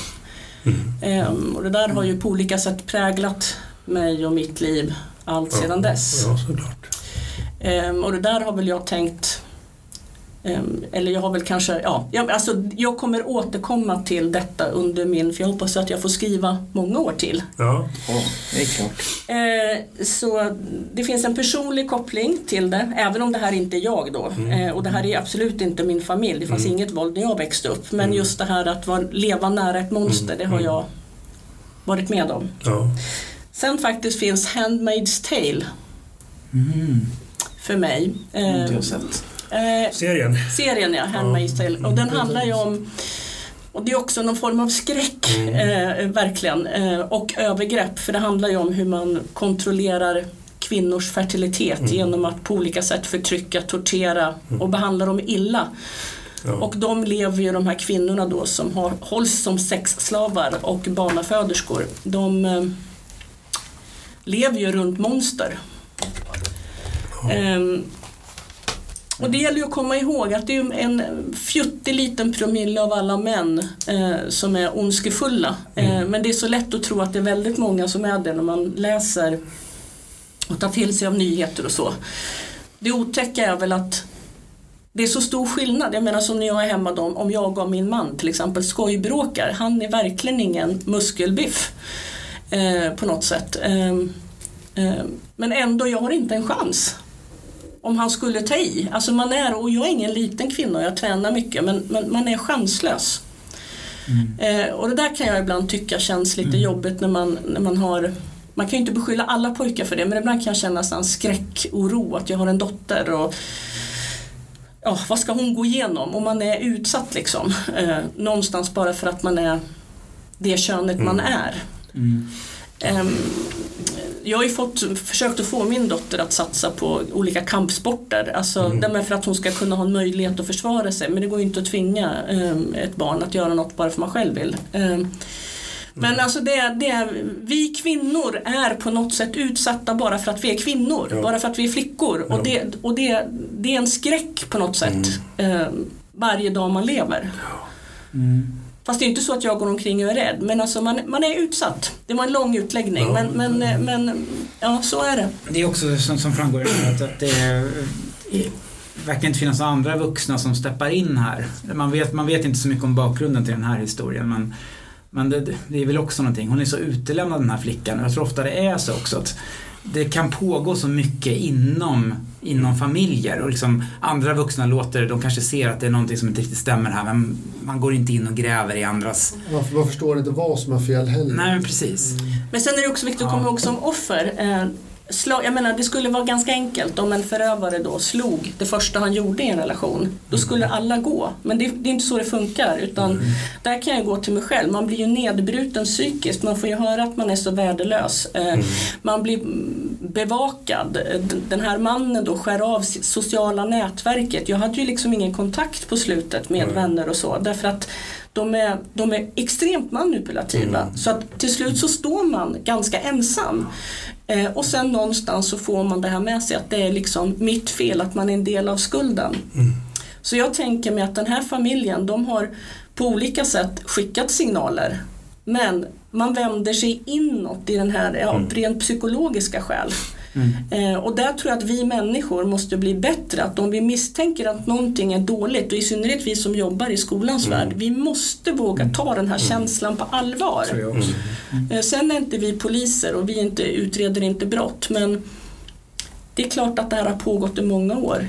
Ehm, och det där har ju på olika sätt präglat mig och mitt liv allt sedan dess. Ja, såklart. Ehm, och det där har väl jag tänkt eller jag har väl kanske, ja, jag, alltså, jag kommer återkomma till detta under min, för jag hoppas att jag får skriva många år till. Ja, det är klart. Eh, så det finns en personlig koppling till det, även om det här inte är jag då. Eh, och det här är absolut inte min familj, det fanns inget våld när jag växte upp. Men just det här att vara, leva nära ett monster, det har jag varit med om. ja. Sen faktiskt finns Handmaid's Tale Mm. för mig. Det har inte jag sett. Eh, Serien. serien ja, Handmaid's Tale. Och den handlar ju om och det är också någon form av skräck, eh, verkligen. Eh, och övergrepp, för det handlar ju om hur man kontrollerar kvinnors fertilitet genom att på olika sätt förtrycka, tortera och behandla dem illa. Ja. Och de lever ju, de här kvinnorna då som har, hålls som sexslavar och barnaföderskor, de eh, lever ju runt monster. Ehm, och det gäller ju att komma ihåg att det är en fjuttig liten promille av alla män eh, som är ondskefulla. Eh, men det är så lätt att tro att det är väldigt många som är det när man läser och ta till sig av nyheter och så. Det otäcka är väl att det är så stor skillnad. Jag menar som när jag är hemma då, om jag och min man till exempel skojbråkar. Han är verkligen ingen muskelbiff eh, på något sätt. Eh, eh, men ändå, jag har inte en chans. Om han skulle ta i. Alltså man är, och jag är ingen liten kvinna, jag tränar mycket, men, men man är chanslös. Mm. Eh, och det där kan jag ibland tycka känns lite mm. jobbigt när man, när man har man kan ju inte beskylla alla pojkar för det men ibland kan jag känna en skräckoro att jag har en dotter och ja, vad ska hon gå igenom? om man är utsatt liksom. Eh, någonstans bara för att man är det könet mm. man är. Um, jag har ju fått, försökt att få min dotter att satsa på olika kampsporter. Alltså, mm. för att hon ska kunna ha en möjlighet att försvara sig. Men det går ju inte att tvinga um, ett barn att göra något bara för man själv vill. Um, men mm. alltså det, det, vi kvinnor är på något sätt utsatta bara för att vi är kvinnor, ja. bara för att vi är flickor. Ja. Och, det, och det, det är en skräck på något sätt mm. eh, varje dag man lever. Mm. Fast det är inte så att jag går omkring och är rädd, men alltså man, man är utsatt. Det var en lång utläggning, ja. men, men, eh, men ja, så är det. Det är också som, som framgår att, att det är, verkar inte finnas andra vuxna som steppar in här. Man vet, man vet inte så mycket om bakgrunden till den här historien, men men det, det, är väl också någonting, hon är så utelämnad den här flickan. Jag tror ofta det är så också att det kan pågå så mycket inom, inom familjer och liksom andra vuxna låter, de kanske ser att det är någonting som inte riktigt stämmer här men man går inte in och gräver i andras... Man, man förstår inte vad som är fel heller. Nej men precis. Mm. Men sen är det också viktigt att komma ihåg som offer, eh, slag, jag menar det skulle vara ganska enkelt om en förövare då slog det första han gjorde i en relation. Då skulle mm. alla gå. Men det, det är inte så det funkar utan mm. där kan jag gå till mig själv. Man blir ju nedbruten psykiskt. Man får ju höra att man är så värdelös. Eh, mm. Man blir bevakad. Den här mannen då skär av sociala nätverket. Jag hade ju liksom ingen kontakt på slutet med vänner och så därför att de är, de är extremt manipulativa. Mm. Så att till slut så står man ganska ensam. Eh, och sen någonstans så får man det här med sig att det är liksom mitt fel att man är en del av skulden. Mm. Så jag tänker mig att den här familjen de har på olika sätt skickat signaler. Men man vänder sig inåt i den här ja, mm. rent psykologiska skäl. Mm. Eh, och där tror jag att vi människor måste bli bättre. Att om vi misstänker att någonting är dåligt och i synnerhet vi som jobbar i skolans mm. värld. Vi måste våga ta den här mm. känslan på allvar. Mm. Eh, sen är inte vi poliser och vi inte, utreder inte brott. Men det är klart att det här har pågått i många år.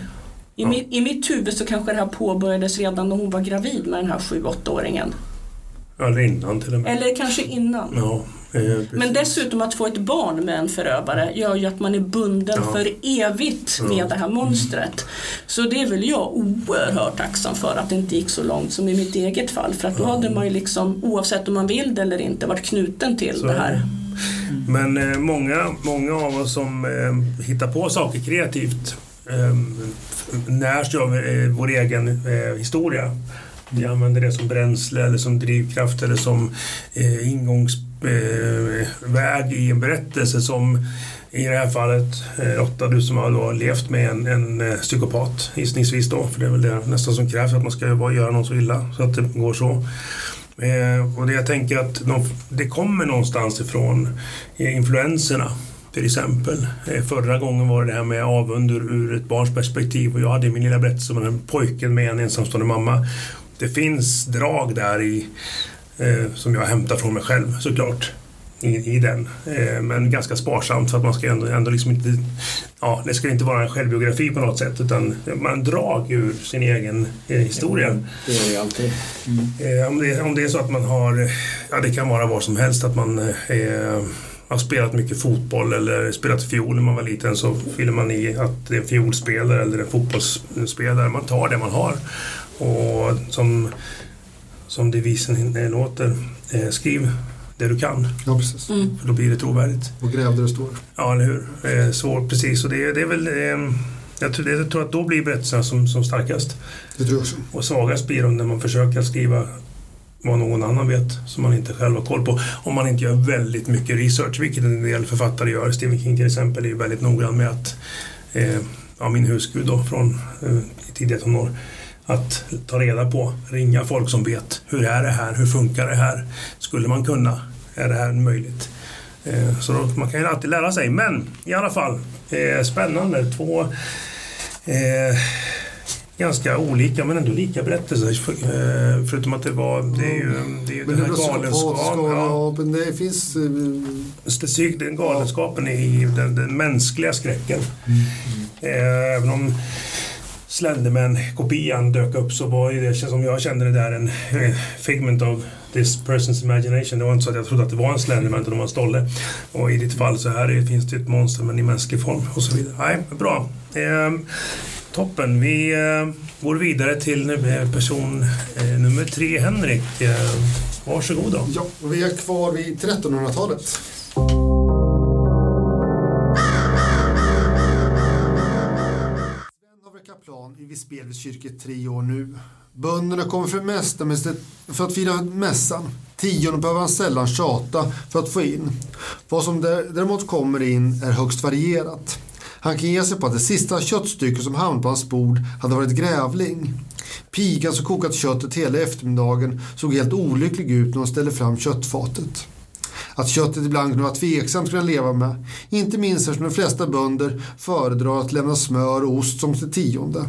I, ja. mitt, I mitt huvud så kanske det här påbörjades redan när hon var gravid med den här 7-8-åringen. Eller innan till och med. Eller kanske innan. Ja. Eh, Men dessutom att få ett barn med en förövare gör ju att man är bunden ja. för evigt med ja. det här monstret. Så det är väl jag oerhört tacksam för att det inte gick så långt som i mitt eget fall. För att då hade man ju liksom, oavsett om man vill det eller inte, varit knuten till så. det här. Men eh, många, många av oss som eh, hittar på saker kreativt eh, närs av eh, vår egen eh, historia. Vi använder det som bränsle eller som drivkraft eller som eh, ingångsväg eh, i en berättelse som i det här fallet eh, Lotta, du som har då levt med en, en eh, psykopat gissningsvis då, för det är väl det nästan som krävs att man ska göra någon så illa så att det går så. Eh, och det jag tänker att de, det kommer någonstans ifrån eh, influenserna till exempel. Eh, förra gången var det det här med avund ur, ur ett barns perspektiv och jag hade min lilla berättelse om en pojken med en ensamstående mamma det finns drag där i eh, som jag hämtar från mig själv såklart. I, i den. Eh, men ganska sparsamt för att man ska ändå, ändå liksom inte... Ja, det ska inte vara en självbiografi på något sätt utan man drag ur sin egen eh, historia. Det är det alltid. Mm. Eh, om, det, om det är så att man har... Ja, det kan vara vad som helst att man eh, har spelat mycket fotboll eller spelat fiol när man var liten så fyller man i att det är en fiolspelare eller en fotbollsspelare. Man tar det man har och som, som devisen låter, eh, skriv det du kan. Ja, precis. Mm. För då blir det trovärdigt. Och gräv där det står. Ja, eller hur. Eh, så, precis, och det, det är väl... Eh, jag tror, jag tror att då blir berättelserna som, som starkast. Det tror jag också. Och svagast blir de när man försöker skriva vad någon annan vet som man inte själv har koll på. Om man inte gör väldigt mycket research, vilket en del författare gör. Stephen King till exempel är ju väldigt noggrann med att eh, ja, min husgud då från eh, tidiga tonår att ta reda på, ringa folk som vet hur är det här, hur funkar det här, skulle man kunna, är det här möjligt? Eh, så då, man kan ju alltid lära sig. Men i alla fall, eh, spännande. Två eh, ganska olika men ändå lika berättelser. Eh, förutom att det var, det är ju, det är ju Men den här galenskapen. Ja, ja, men det finns... eh, den galenskapen i den, den mänskliga skräcken. Eh, även om Slenderman-kopian dök upp så var ju det som jag kände det där en eh, figment of this person's imagination. Det var inte så att jag trodde att det var en Slenderman utan det var en stolle. Och i ditt fall så här är, finns det ett monster men i mänsklig form och så vidare. Nej, bra. Ehm, toppen. Vi eh, går vidare till person eh, nummer tre, Henrik. Ehm, varsågod då. Ja, och vi är kvar vid 1300-talet. Vi plan i kyrka i tre år nu. Bönderna kommer för, mästa, för att fira mässan. Tionde behöver han sällan tjata för att få in. Vad som däremot kommer in är högst varierat. Han kan ge sig på att det sista köttstycket som hamnade på hans bord hade varit grävling. Pigan som kokat köttet hela eftermiddagen såg helt olycklig ut när hon ställde fram köttfatet. Att köttet ibland kunde vara tveksamt skulle han leva med. Inte minst eftersom de flesta bönder föredrar att lämna smör och ost som till tionde.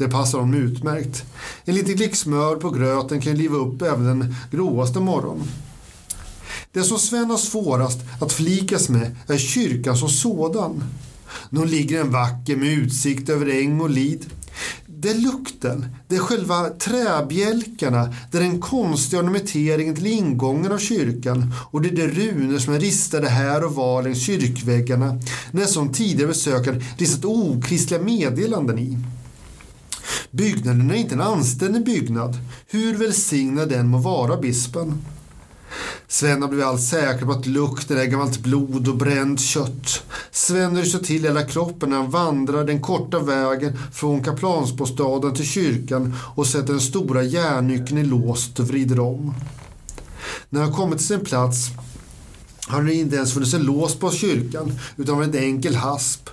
Det passar honom utmärkt. En liten klick smör på gröten kan ju liva upp även den gråaste morgon. Det som Sven har svårast att flikas med är kyrkan som sådan. Nu ligger den vacker med utsikt över äng och lid. Det är lukten, det är själva träbjälkarna, det är den konstiga ornamenteringen till ingången av kyrkan och det är de runor som är ristade här och var längs kyrkväggarna när som tidigare besökare ristat okristliga meddelanden i. Byggnaden är inte en anständig byggnad, hur välsignad den må vara bispen. Sven har blivit allt säker på att lukten är gammalt blod och bränt kött. Sven ryser till hela kroppen när han vandrar den korta vägen från kaplansbostaden till kyrkan och sätter den stora järnnyckeln i låst och vrider om. När han kommit till sin plats har det inte ens funnits en lås på kyrkan utan var en enkel hasp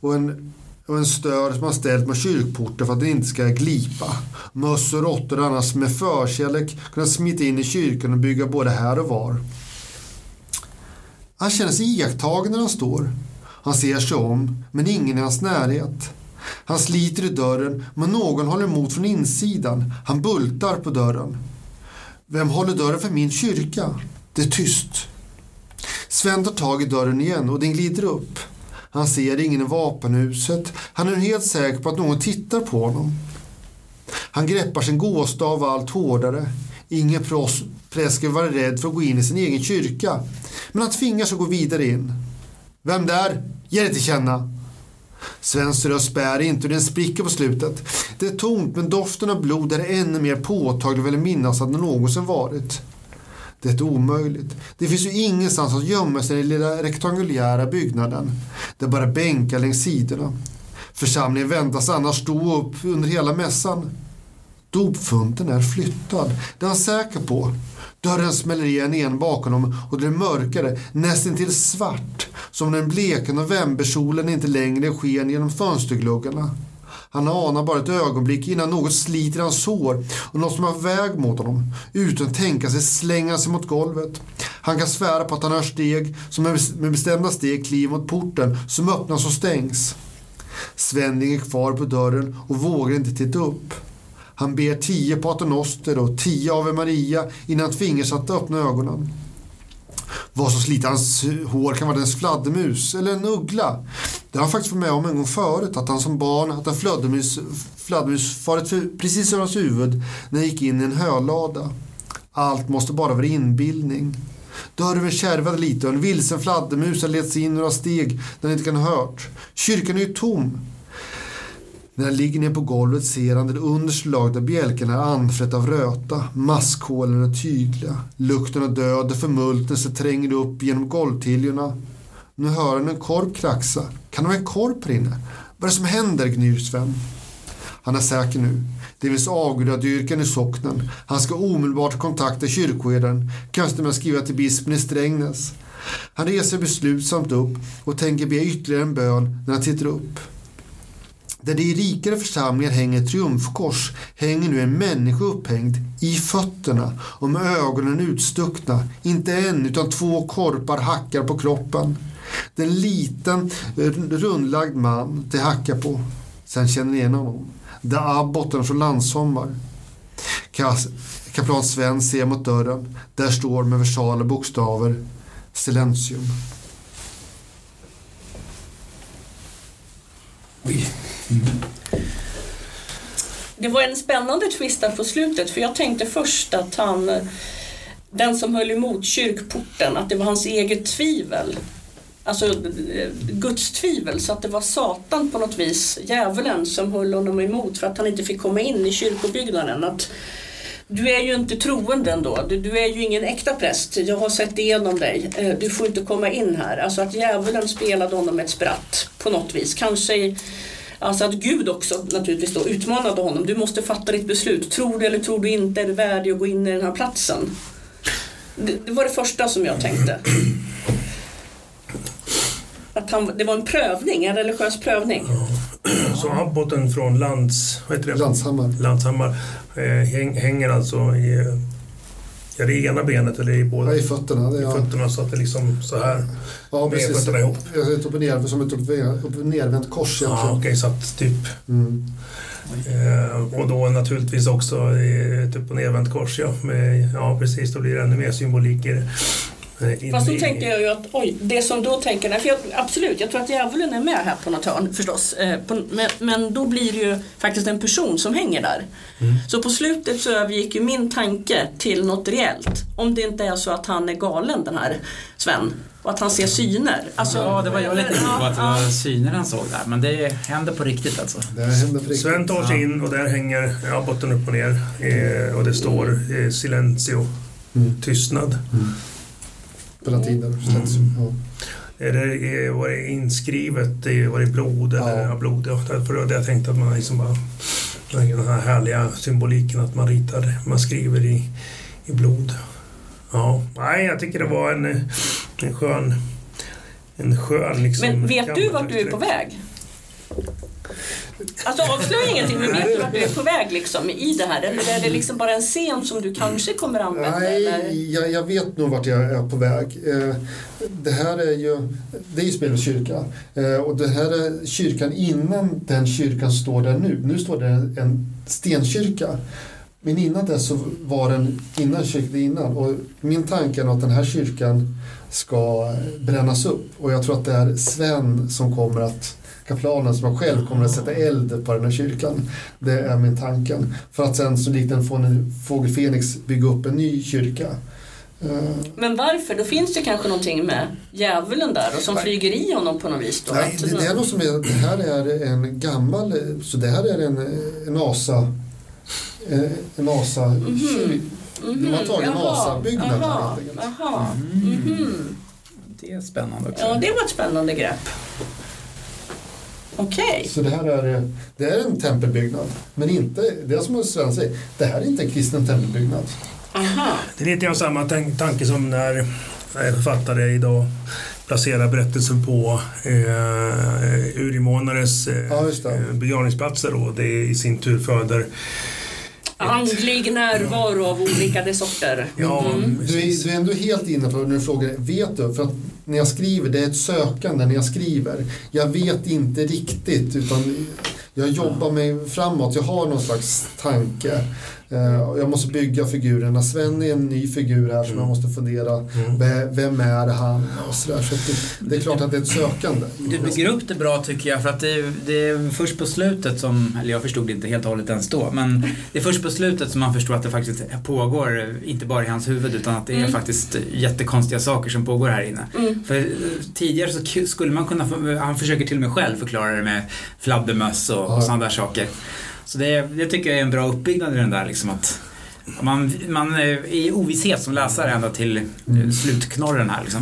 och en, och en stör som han ställt med kyrkporten för att den inte ska glipa. Möss och råttor har annars med förkärlek kunnat smita in i kyrkan och bygga både här och var. Han känner sig iakttagen när han står. Han ser sig om, men ingen i hans närhet. Han sliter i dörren, men någon håller emot från insidan. Han bultar på dörren. Vem håller dörren för min kyrka? Det är tyst. Sven tar tag i dörren igen och den glider upp. Han ser ingen i vapenhuset. Han är helt säker på att någon tittar på honom. Han greppar sin gåstav allt hårdare. Ingen präst ska vara rädd för att gå in i sin egen kyrka. Men han tvingas att gå vidare in. Vem där? Ge dig till känna. Svens röst bär inte och den spricker på slutet. Det är tomt men doften av blod är ännu mer påtaglig än minnas att det någonsin varit. Det är omöjligt. Det finns ju ingenstans att gömma sig i den lilla rektangulära byggnaden. Det är bara bänkar längs sidorna. Församlingen väntas annars stå upp under hela mässan. Dopfunten är flyttad. Det är han säker på. Dörren smäller igen igen bakom honom och det är mörkare, nästintill svart. Som den bleka novembersolen inte längre sken genom fönstergluggarna. Han anar bara ett ögonblick innan något sliter hans sår och något som har väg mot honom. Utan att tänka sig slänger han sig mot golvet. Han kan svära på att han hör steg som med bestämda steg kliver mot porten som öppnas och stängs. Sven ligger kvar på dörren och vågar inte titta upp. Han ber tio paternoster och tio Ave Maria innan han tvingas att öppna ögonen. Vad som sliter hans hår kan vara en fladdermus eller en uggla. Det har han faktiskt varit med om en gång förut, att han som barn att en fladdermus, fladdermus farit precis över hans huvud när han gick in i en hölada. Allt måste bara vara inbildning. Dörren kärvade lite och en vilsen fladdermus har sig in några steg den inte kan ha hört. Kyrkan är ju tom. När han ligger ner på golvet ser han det understa laget bjälkarna är anfrätt av röta. Maskhålen är tydliga. Lukten av död och förmultnelse tränger upp genom golvtiljorna. Nu hör han en korp kraxa. Kan det vara en korp här inne? Vad är det som händer, gnyr Sven. Han är säker nu. Det finns avgudadyrkan i socknen. Han ska omedelbart kontakta kyrkoherden. Kanske med och skriva till bispen i Strängnäs. Han reser beslutsamt upp och tänker be ytterligare en bön när han tittar upp. Där det i rikare församlingar hänger triumfkors hänger nu en människa upphängd i fötterna och med ögonen utstuckna. Inte en utan två korpar hackar på kroppen. Det är en liten eh, rundlagd man det hackar på. Sen känner ni igen honom. Det är abboten från Landssommar. Kaplan Sven ser mot dörren. Där står med versala bokstäver Silentium. Det var en spännande twist där på slutet för jag tänkte först att han den som höll emot kyrkporten, att det var hans eget tvivel. Alltså Guds tvivel, så att det var Satan på något vis, djävulen, som höll honom emot för att han inte fick komma in i kyrkobyggnaden. Att du är ju inte troende ändå, du, du är ju ingen äkta präst, jag har sett igenom dig, eh, du får inte komma in här. Alltså att djävulen spelade honom ett spratt på något vis. Kanske Alltså att Gud också naturligtvis då utmanade honom. Du måste fatta ditt beslut. Tror du eller tror du inte? Är du värdig att gå in i den här platsen? Det, det var det första som jag tänkte. Att han, det var en prövning, en religiös prövning. Så abboten från Lands, vad heter det? Landshammar, Landshammar eh, häng, hänger alltså i, är det i ena benet eller i båda? Ja, i fötterna. Det, I fötterna så att det liksom så här. Ja, med precis. ihop. Ett upp och ner, som ett upp och nervänt kors egentligen. Ja, okej, så att typ. Mm. Eh, och då naturligtvis också ett upp och nervänt kors, ja. Med, ja, precis. Då blir det ännu mer symboliker. eh, in Fast då tänkte jag ju att, oj, det som då tänker, nej, för jag, absolut, jag tror att djävulen är med här på något hörn förstås. Eh, på, men, men då blir det ju faktiskt en person som hänger där. Mm. Så på slutet så övergick ju min tanke till något reellt. Om det inte är så att han är galen den här Sven. Och att han ser syner. Alltså, Ja, det var jag lite inne på att det var syner han såg där. Men det händer på riktigt alltså. Det händer på riktigt. Sven tar sig in och där hänger ja, botten upp och ner eh, och det står eh, silencio, Mm. tystnad. På latin Mm. där. Silentium, Ja. Är det, var det inskrivet, i- var det i blod? Eller, Ja. ja. blod ja. Därför hade jag tänkt att man liksom bara, den här härliga symboliken att man ritar, man skriver i, i blod. Ja, nej jag tycker det var en, en skön, en skön liksom... men vet du vart du är på väg? Alltså avslöja ingenting, men vet du vart du är på väg liksom i det här? Eller är det liksom bara en scen som du kanske kommer använda? Nej, jag, jag vet nog vart jag är på väg. Eh, det här är ju, det är ju Spelens kyrka. Eh, och det här är kyrkan innan den kyrkan står där nu. Nu står det en stenkyrka. Men innan det så var den innan kyrkan innan. Och min tanke är att den här kyrkan ska brännas upp. Och jag tror att det är Sven som kommer att kaplanen som själv kommer att sätta eld på den här kyrkan. Det är min tanken. För att sen så likt en fågel Fenix bygga upp en ny kyrka. Eh, Men varför? Då finns det kanske någonting med djävulen där och som Nej. flyger i honom på något vis. Då. Nej, det, det är nog som är, det här är en gammal, så det här är en, en asa, eh, en asa, kyr- Mhm, de har tagit en asabyggnad här helt enkelt. jaha, mhm. Det är spännande också. Ja, det var ett spännande grepp. Okej. Så det här är, det är en tempelbyggnad, men inte, det är som Sven säger, det här är inte en kristen tempelbyggnad. Aha. Det är lite grann samma tan- tanke som när författare idag placerar berättelsen på eh, urinvånares eh, Ja, begravningsplatser och det i sin tur föder Andlig närvaro av olika de sorter. Ja, Mm. Du är, du är ändå helt inne på när du frågar, vet du? För att när jag skriver, det är ett sökande när jag skriver. Jag vet inte riktigt utan jag jobbar mig framåt. Jag har någon slags tanke. Eh, Jag måste bygga figurerna. Sven är en ny figur här som jag måste fundera. Mm. ve- Vem är han? Och så där. Så det, det är klart att det är ett sökande. Du bygger upp det bra tycker jag för att det är, det är först på slutet som, eller jag förstod det inte helt och hållet ens då, men det är först på slutet som man förstår att det faktiskt pågår, inte bara i hans huvud utan att det är Mm. faktiskt jättekonstiga saker som pågår här inne. Mm. För eh, tidigare så ku- skulle man kunna, han försöker till och med själv förklara det med fladdermöss och, Ja. och sådana där saker. Så det, det tycker jag är en bra uppbyggnad i den där liksom att man, man är i ovisshet som läsare ända till eh, slutknorren här liksom.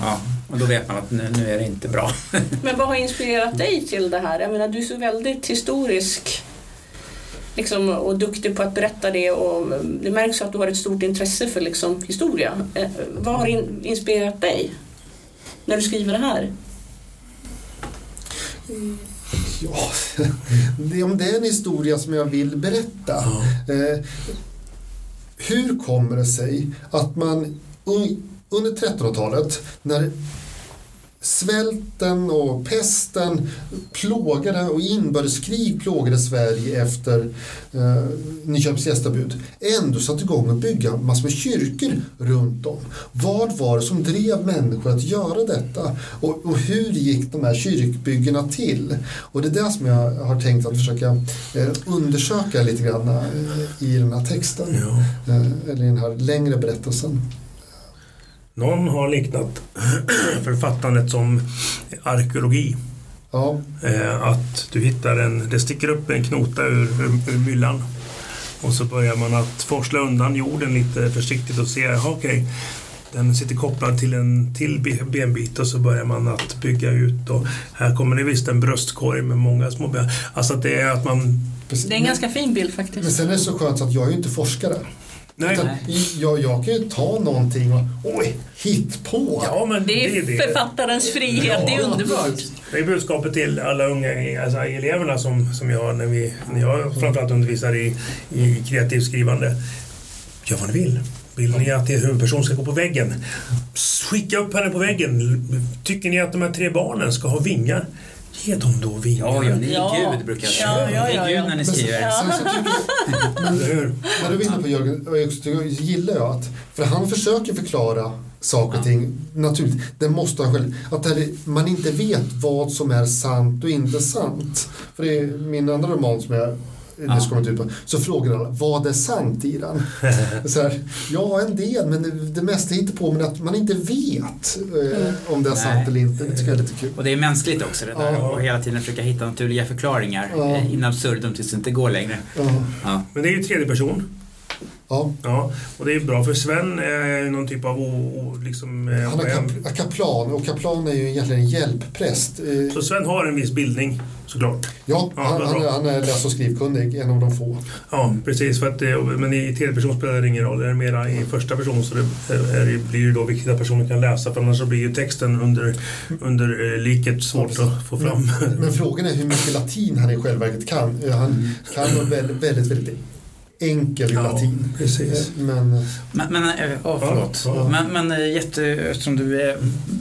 Ja, och då vet man att nu, nu är det inte bra. Men vad har inspirerat dig till det här? Jag menar, du är så väldigt historisk liksom, och duktig på att berätta det och mm, det märks att du har ett stort intresse för liksom, historia. Eh, vad har in, inspirerat dig när du skriver det här? Ja, det, om det är en historia som jag vill berätta. Eh, hur kommer det sig att man under 1300-talet när svälten och pesten plågade och inbördeskrig plågade Sverige efter eh, Nyköpings gästabud ändå satte igång att bygga massor med kyrkor runt om. Vad var det som drev människor att göra detta? Och, och hur gick de här kyrkbyggena till? Och det är det som jag har tänkt att försöka eh, undersöka lite grann eh, i den här texten. Ja. Eh, eller i den här längre berättelsen. Någon har liknat författandet som arkeologi. Ja. Eh, att du hittar en, det sticker upp en knota ur, ur, ur myllan och så börjar man att forsla undan jorden lite försiktigt och se, jaha okej, den sitter kopplad till en till benbit och så börjar man att bygga ut och här kommer det visst en bröstkorg med många små ben. Alltså att det är att man... Det är en ganska fin bild faktiskt. Men sen är det så skönt att jag är ju inte forskare. Nej. Utan, jag, jag kan ju ta någonting och oj, hit på. Ja, men det, är det, författarens frihet, ja, det är underbart. Det är budskapet till alla unga alltså eleverna som, som jag har när, vi, när jag framförallt undervisar i, i kreativt skrivande. Gör vad ni vill. Vill ni att er huvudperson ska gå på väggen? Skicka upp henne på väggen. Tycker ni att de här tre barnen ska ha vingar? Ge dem då vingar. Ja, ja, ni är ja. Gud brukar jag säga. Ja, ja, ja, Ni är Gud när ni skriver. Ja. Men, du är inne på Jörgen, gillar jag att, för han försöker förklara saker och ting, naturligt, det måste han själv, att man inte vet vad som är sant och inte sant. För det är min andra roman som jag ja. nyss kommit ut på, så frågar alla vad är sant i den? så här, ja, en del, men det, det mesta hittar på men att man inte vet eh, mm. om det är sant eller inte. Det tycker jag är lite kul. Och det är mänskligt också det där, ja. och hela tiden försöka hitta naturliga förklaringar ja. Eh, in absurdum tills det inte går längre. Ja. Men det är ju tredje person. Ja. ja. Och det är bra för Sven är någon typ av... O, o, liksom, eh, Han är kap kaplan och kaplan är ju egentligen en hjälppräst. Så Sven har en viss bildning? Såklart. Ja, ja han, han, han, är läs och skrivkunnig, en av de få. Ja, precis. För att, men i tredje person spelar det ingen roll. Är det mera i första person så det, är, blir det då viktigt att personen kan läsa för annars så blir ju texten under, under eh, liket svårt ja, att få fram. Men, men, frågan är hur mycket latin han i själva verket kan. Han kan väldigt, väldigt, väldigt enkel ja, latin. Precis. Eh, men, eh, men, men oh, förlåt. Ja, ja. Men, men jätte, eftersom du är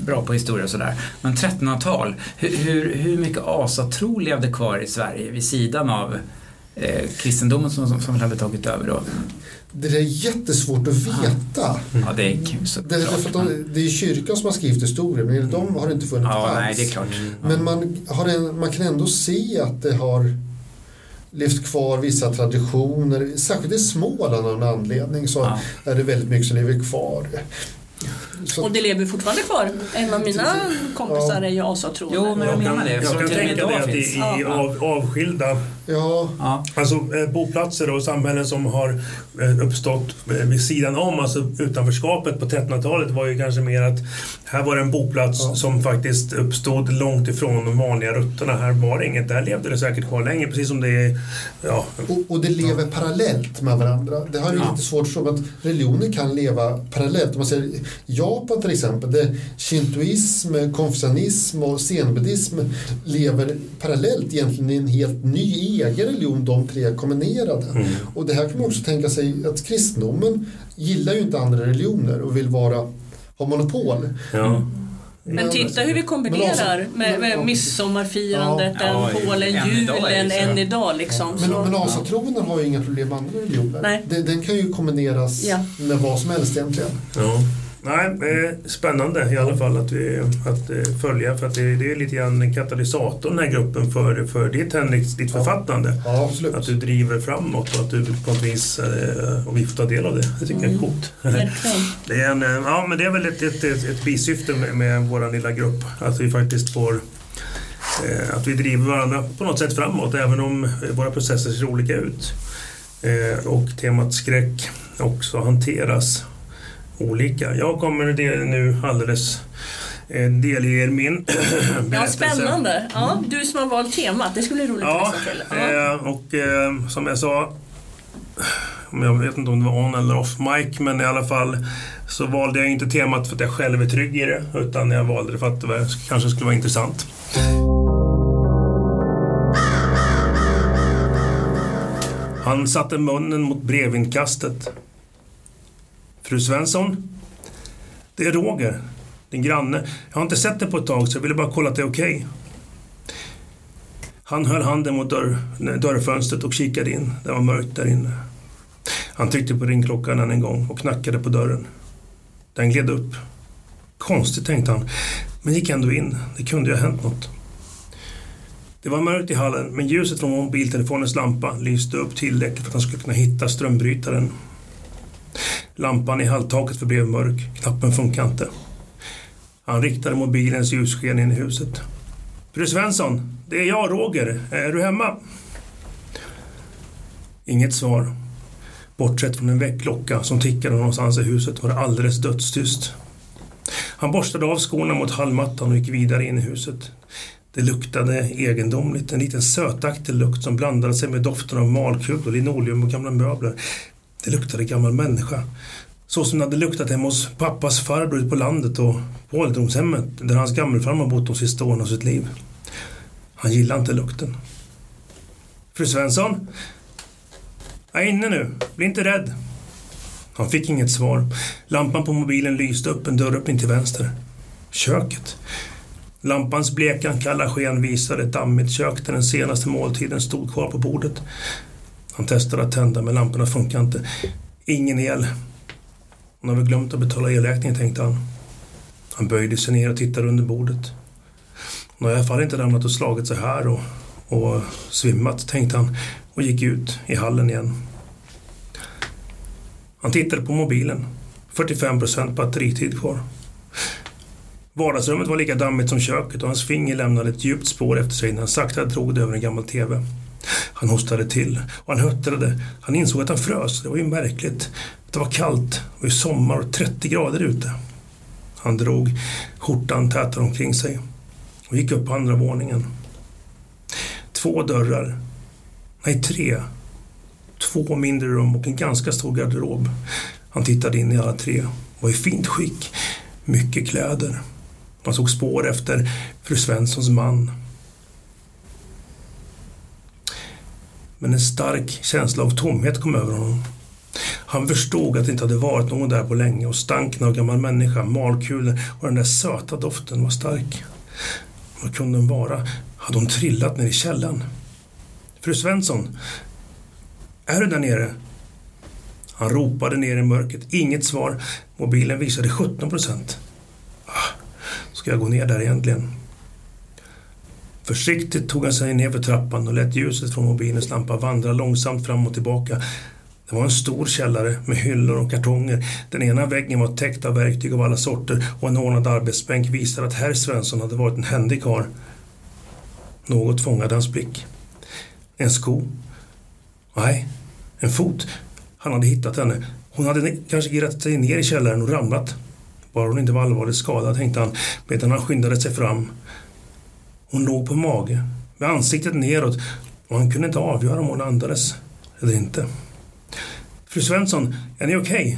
bra på historia och sådär. Men 1300-tal, hur, hur, hur mycket asatro levde kvar i Sverige vid sidan av eh, kristendomen som, som, som hade tagit över då? Det är jättesvårt att veta. Ja, det är så det, för de, det är kyrkan som har skrivit historien, men de har inte funnits ja, alls. Nej, det är klart. Men man, har en, man kan ändå se att det har levt kvar vissa traditioner. Särskilt i Småland av någon anledning så ja. är det väldigt mycket som lever kvar. Så. Och det lever fortfarande kvar. En av mina kompisar ja. är ju asatroende. Jo, men jag menar det. Jag kan tänka mig att i, i av, avskilda Ja. Alltså eh, boplatser och samhällen som har eh, uppstått eh, vid sidan om, alltså utanförskapet på 1300-talet var ju kanske mer att här var det en boplats ja. som faktiskt uppstod långt ifrån de vanliga rutterna. Här var det inget, där levde det säkert kvar länge, precis som det är... Ja. Och, och det lever ja. parallellt med varandra. Det har ju ja. lite svårt att förstå, att religioner kan leva parallellt. Om man säger Japan till exempel, där shintoism, konfucianism och zenbuddism lever parallellt egentligen i en helt ny egen religion de tre kombinerade. Mm. Och det här kan man också tänka sig att kristendomen gillar ju inte andra religioner och vill vara, ha monopol. Ja. Men titta hur vi kombinerar med, med midsommarfirandet, ja. den Polen, ja, julen, än idag. Liksom, men, men asatronen har ju inga problem med andra religioner. Nej. Den, den kan ju kombineras ja. med vad som helst egentligen. Ja. Nej, eh, spännande i alla fall att, vi, att eh, följa för att det, det är lite grann katalysatorn den här gruppen för, för ditt, Henrik, ditt författande. Ja, absolut. Att du driver framåt och att du på något vis eh, och vi får ta del av det. Det tycker mm. jag är mm. coolt. det, är en, ja, men det är väl ett, ett, ett, ett bisyfte med, med vår lilla grupp. Att vi faktiskt får att vi driver varandra på något sätt framåt även om våra processer ser olika ut. Och temat skräck också hanteras olika. Jag kommer nu alldeles eh, delger min berättelse. Ja, spännande. Ja, mm. du som har valt temat, det skulle bli roligt ja, att läsa till. Ja. Eh, och eh, som jag sa, jag vet inte om det var on eller off mic, men i alla fall så valde jag inte temat för att jag själv är trygg i det, utan jag valde det för att det kanske skulle vara intressant. Han satte munnen mot brevinkastet Fru Svensson? Det är Roger, din granne. Jag har inte sett dig på ett tag så jag ville bara kolla att det är okej. Okay. Han höll handen mot dörr, dörrfönstret och kikade in. Det var mörkt där inne. Han tryckte på ringklockan än en gång och knackade på dörren. Den gled upp. Konstigt, tänkte han, men gick ändå in. Det kunde ju ha hänt något. Det var mörkt i hallen, men ljuset från mobiltelefonens lampa lyste upp tillräckligt för att han skulle kunna hitta strömbrytaren. Lampan i halltaket förblev mörk, knappen funkade inte. Han riktade mobilens ljussken in i huset. Fru Svensson, det är jag, Roger. Är du hemma? Inget svar. Bortsett från en väckklocka som tickade någonstans i huset var det alldeles dödstyst. Han borstade av skorna mot hallmattan och gick vidare in i huset. Det luktade egendomligt, en liten sötaktig lukt som blandade sig med doften av malkulor, linoleum och gamla möbler. Det luktade gammal människa. Så som det hade luktat hemma hos pappas farbror ute på landet och på ålderdomshemmet där hans gammelfarmor bott de sista åren av sitt liv. Han gillade inte lukten. Fru Svensson? Jag är inne nu. Bli inte rädd. Han fick inget svar. Lampan på mobilen lyste upp en dörröppning till vänster. Köket. Lampans bleka, kalla sken visade ett dammigt kök där den senaste måltiden stod kvar på bordet. Han testade att tända men lamporna funkade inte. Ingen el. Hon har väl glömt att betala elräkningen, tänkte han. Han böjde sig ner och tittade under bordet. Hon har i alla fall inte ramlat och slagit sig här och, och svimmat, tänkte han och gick ut i hallen igen. Han tittade på mobilen. 45 procent batteritid kvar. Vardagsrummet var lika dammigt som köket och hans finger lämnade ett djupt spår efter sig när han sakta drog det över en gammal TV. Han hostade till och han höttrade. Han insåg att han frös. Det var ju märkligt. Det var kallt. Det var ju sommar och 30 grader ute. Han drog skjortan tätare omkring sig och gick upp på andra våningen. Två dörrar. Nej, tre. Två mindre rum och en ganska stor garderob. Han tittade in i alla tre. Var i fint skick. Mycket kläder. Man såg spår efter fru Svenssons man. Men en stark känsla av tomhet kom över honom. Han förstod att det inte hade varit någon där på länge och stanken av gammal människa, malkulor och den där söta doften var stark. Vad kunde hon vara? Hade hon trillat ner i källan? Fru Svensson, är du där nere? Han ropade ner i mörkret. Inget svar. Mobilen visade 17 procent. Ah, ska jag gå ner där egentligen? Försiktigt tog han sig ner för trappan och lät ljuset från mobilens lampa vandra långsamt fram och tillbaka. Det var en stor källare med hyllor och kartonger. Den ena väggen var täckt av verktyg av alla sorter och en ordnad arbetsbänk visade att herr Svensson hade varit en händig karl. Något fångade hans blick. En sko? Nej, en fot. Han hade hittat henne. Hon hade kanske girat sig ner i källaren och ramlat. Bara hon inte var allvarligt skadad, tänkte han medan han skyndade sig fram. Hon låg på mage, med ansiktet neråt och han kunde inte avgöra om hon andades eller inte. Fru Svensson, är ni okej? Okay?